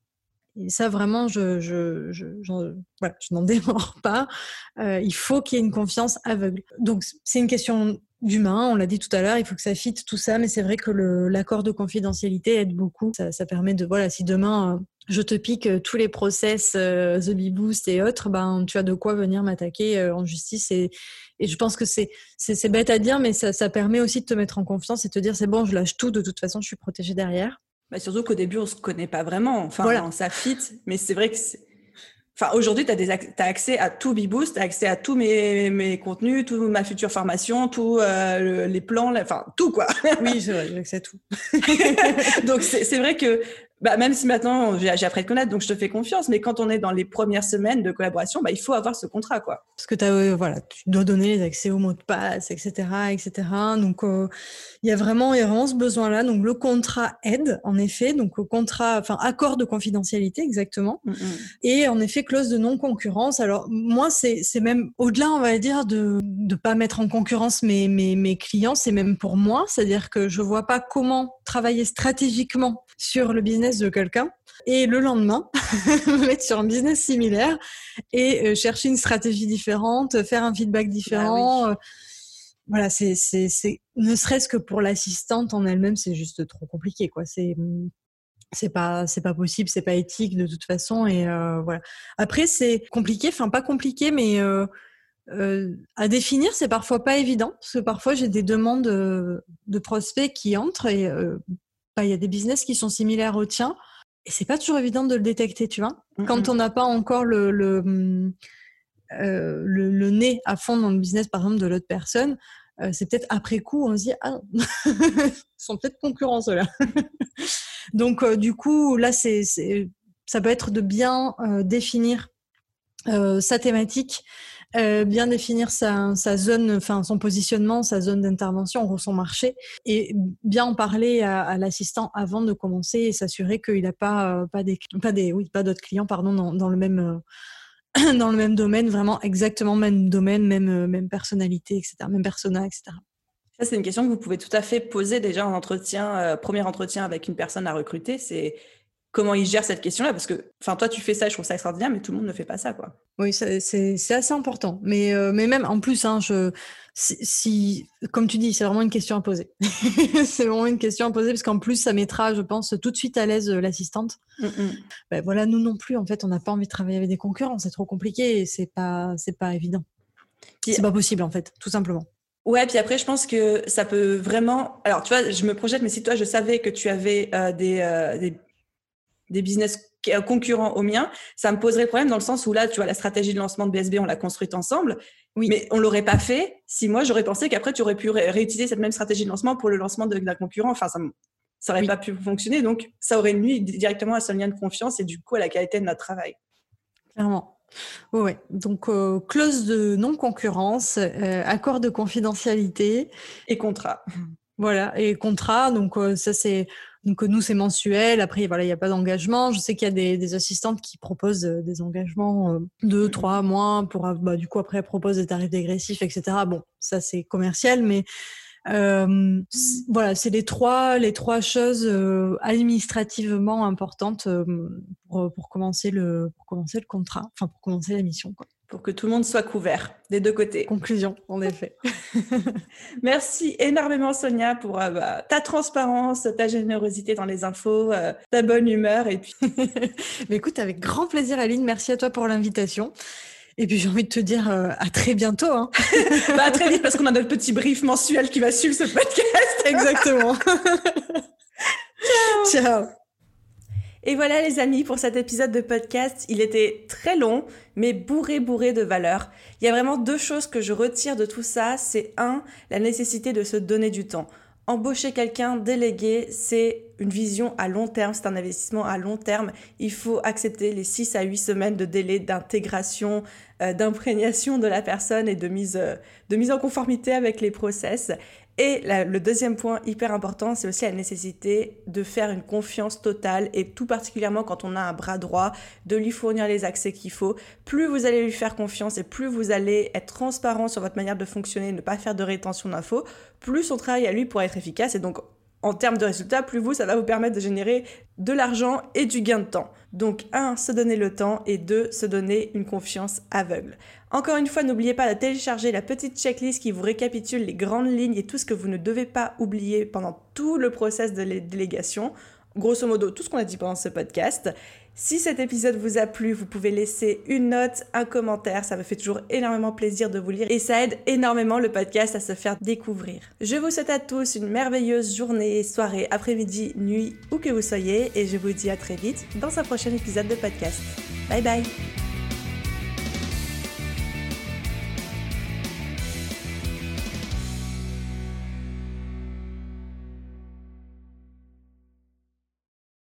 Et ça, vraiment, je, je, je, je n'en démords pas. Euh, il faut qu'il y ait une confiance aveugle. Donc, c'est une question d'humain, on l'a dit tout à l'heure, il faut que ça fitte tout ça, mais c'est vrai que l'accord de confidentialité aide beaucoup. Ça, permet de, voilà, si demain euh, je te pique euh, tous les process, euh, The Bee et autres, ben, tu as de quoi venir m'attaquer en justice. Et, je pense que c'est bête à dire, mais ça, ça permet aussi de te mettre en confiance et de te dire c'est bon, je lâche tout, de toute façon, je suis protégée derrière. Bah surtout qu'au début, on se connaît pas vraiment. Enfin, voilà. fit, mais c'est vrai que Enfin, aujourd'hui, tu as, accès à tout Beboost, tu as accès à tous mes, mes contenus, toute ma future formation, tous euh, les plans, enfin, tout quoi. oui, j'ai accès à tout. Donc, c'est vrai que bah, même si maintenant j'ai appris à te connaître, donc je te fais confiance, mais quand on est dans les premières semaines de collaboration, bah, il faut avoir ce contrat, quoi. Parce que as, euh, voilà, tu dois donner les accès aux mots de passe, etc., etc. Donc euh, il y a vraiment, il y a vraiment ce besoin-là. Donc le contrat aide, en effet, donc au contrat, enfin accord de confidentialité, exactement, mm, mm. et en effet clause de non concurrence. Alors moi, c'est même au-delà, on va dire, de ne pas mettre en concurrence mes mes, mes clients, c'est même pour moi, c'est-à-dire que je vois pas comment travailler stratégiquement sur le business de quelqu'un et le lendemain, me mettre sur un business similaire et euh, chercher une stratégie différente, faire un feedback différent. Bah voilà, c'est, c'est, c'est, ne serait-ce que pour l'assistante en elle-même, c'est juste trop compliqué, quoi. C'est, c'est pas, c'est pas possible, c'est pas éthique de toute façon, et voilà. Après, c'est compliqué, enfin pas compliqué, mais euh, à définir, c'est parfois pas évident parce que parfois j'ai des demandes euh, de prospects qui entrent et euh, bah, il y a des business qui sont similaires aux tiens et c'est pas toujours évident de le détecter, tu vois. Quand on n'a pas encore le le, le, nez à fond dans le business, par exemple, de l'autre personne, c'est peut-être après coup on se dit ah ils sont peut-être concurrents ceux-là. Donc du coup là c'est ça peut être de bien définir sa thématique euh, bien définir sa, zone, enfin son positionnement, sa zone d'intervention, son marché, et bien en parler à, l'assistant avant de commencer et s'assurer qu'il n'a pas euh, pas des pas des oui pas d'autres clients pardon dans, dans le même euh, dans le même domaine, vraiment exactement même domaine, même même personnalité, etc., même persona, etc. Ça, c'est une question que vous pouvez tout à fait poser déjà en entretien, premier entretien avec une personne à recruter. C'est comment ils gèrent cette question-là Parce que, enfin, toi, tu fais ça, je trouve ça extraordinaire, mais tout le monde ne fait pas ça, quoi. Oui, c'est assez important. Mais, euh, mais même, en plus, hein, je, si, comme tu dis, c'est vraiment une question à poser. c'est vraiment une question à poser, parce qu'en plus, ça mettra, je pense, tout de suite à l'aise euh, l'assistante. Mm, mm. Ben, voilà, nous non plus, en fait, on n'a pas envie de travailler avec des concurrents, c'est trop compliqué et c'est pas, c'est pas évident. C'est pas possible, en fait, tout simplement. Ouais, puis après, je pense que ça peut vraiment. Alors, tu vois, je me projette, mais si toi, je savais que tu avais euh, des, des des business concurrents au mien, ça me poserait problème dans le sens où là, tu vois, la stratégie de lancement de BSB, on l'a construite ensemble. Oui. Mais on l'aurait pas fait si moi, j'aurais pensé qu'après, tu aurais pu réutiliser cette même stratégie de lancement pour le lancement d'un concurrent. Enfin, ça, ça aurait pas pu fonctionner. Donc, ça aurait nuit directement à ce lien de confiance et du coup à la qualité de notre travail. Clairement. Oui, donc euh, clause de non-concurrence, euh, accord de confidentialité. Et contrat. Voilà, et contrat, donc euh, ça c'est donc nous, c'est mensuel. Après, voilà, il n'y a pas d'engagement. Je sais qu'il y a des, des, assistantes qui proposent euh, des engagements euh, deux, trois mois pour, bah, du coup, après, elles proposent des tarifs dégressifs, etc. Bon, ça, c'est commercial, mais euh, voilà, c'est les trois, les trois choses euh, administrativement importantes pour, pour, commencer le, pour commencer le contrat, enfin, pour commencer la mission, quoi pour que tout le monde soit couvert des deux côtés. Conclusion, en effet. Merci énormément Sonia pour euh, bah, ta transparence, ta générosité dans les infos, euh, ta bonne humeur et puis. Mais écoute, avec grand plaisir Aline, merci à toi pour l'invitation. Et puis j'ai envie de te dire euh, à très bientôt. Hein. bah, à très vite parce qu'on a notre petit brief mensuel qui va suivre ce podcast. Exactement. Ciao. Ciao. Et voilà les amis pour cet épisode de podcast. Il était très long, mais bourré bourré de valeur. Il y a vraiment deux choses que je retire de tout ça. C'est un, la nécessité de se donner du temps. Embaucher quelqu'un, déléguer, c'est une vision à long terme, c'est un investissement à long terme. Il faut accepter les 6 à 8 semaines de délai d'intégration, euh, d'imprégnation de la personne et de mise, euh, de mise en conformité avec les process. Et le deuxième point hyper important, c'est aussi la nécessité de faire une confiance totale et tout particulièrement quand on a un bras droit, de lui fournir les accès qu'il faut. Plus vous allez lui faire confiance et plus vous allez être transparent sur votre manière de fonctionner, ne pas faire de rétention d'infos, plus son travail à lui pourra être efficace et donc en termes de résultats, plus vous, ça va vous permettre de générer de l'argent et du gain de temps. Donc, un, se donner le temps et deux, se donner une confiance aveugle. Encore une fois, n'oubliez pas de télécharger la petite checklist qui vous récapitule les grandes lignes et tout ce que vous ne devez pas oublier pendant tout le process de délégation. Grosso modo, tout ce qu'on a dit pendant ce podcast. Si cet épisode vous a plu, vous pouvez laisser une note, un commentaire, ça me fait toujours énormément plaisir de vous lire et ça aide énormément le podcast à se faire découvrir. Je vous souhaite à tous une merveilleuse journée, soirée, après-midi, nuit, où que vous soyez et je vous dis à très vite dans un prochain épisode de podcast. Bye bye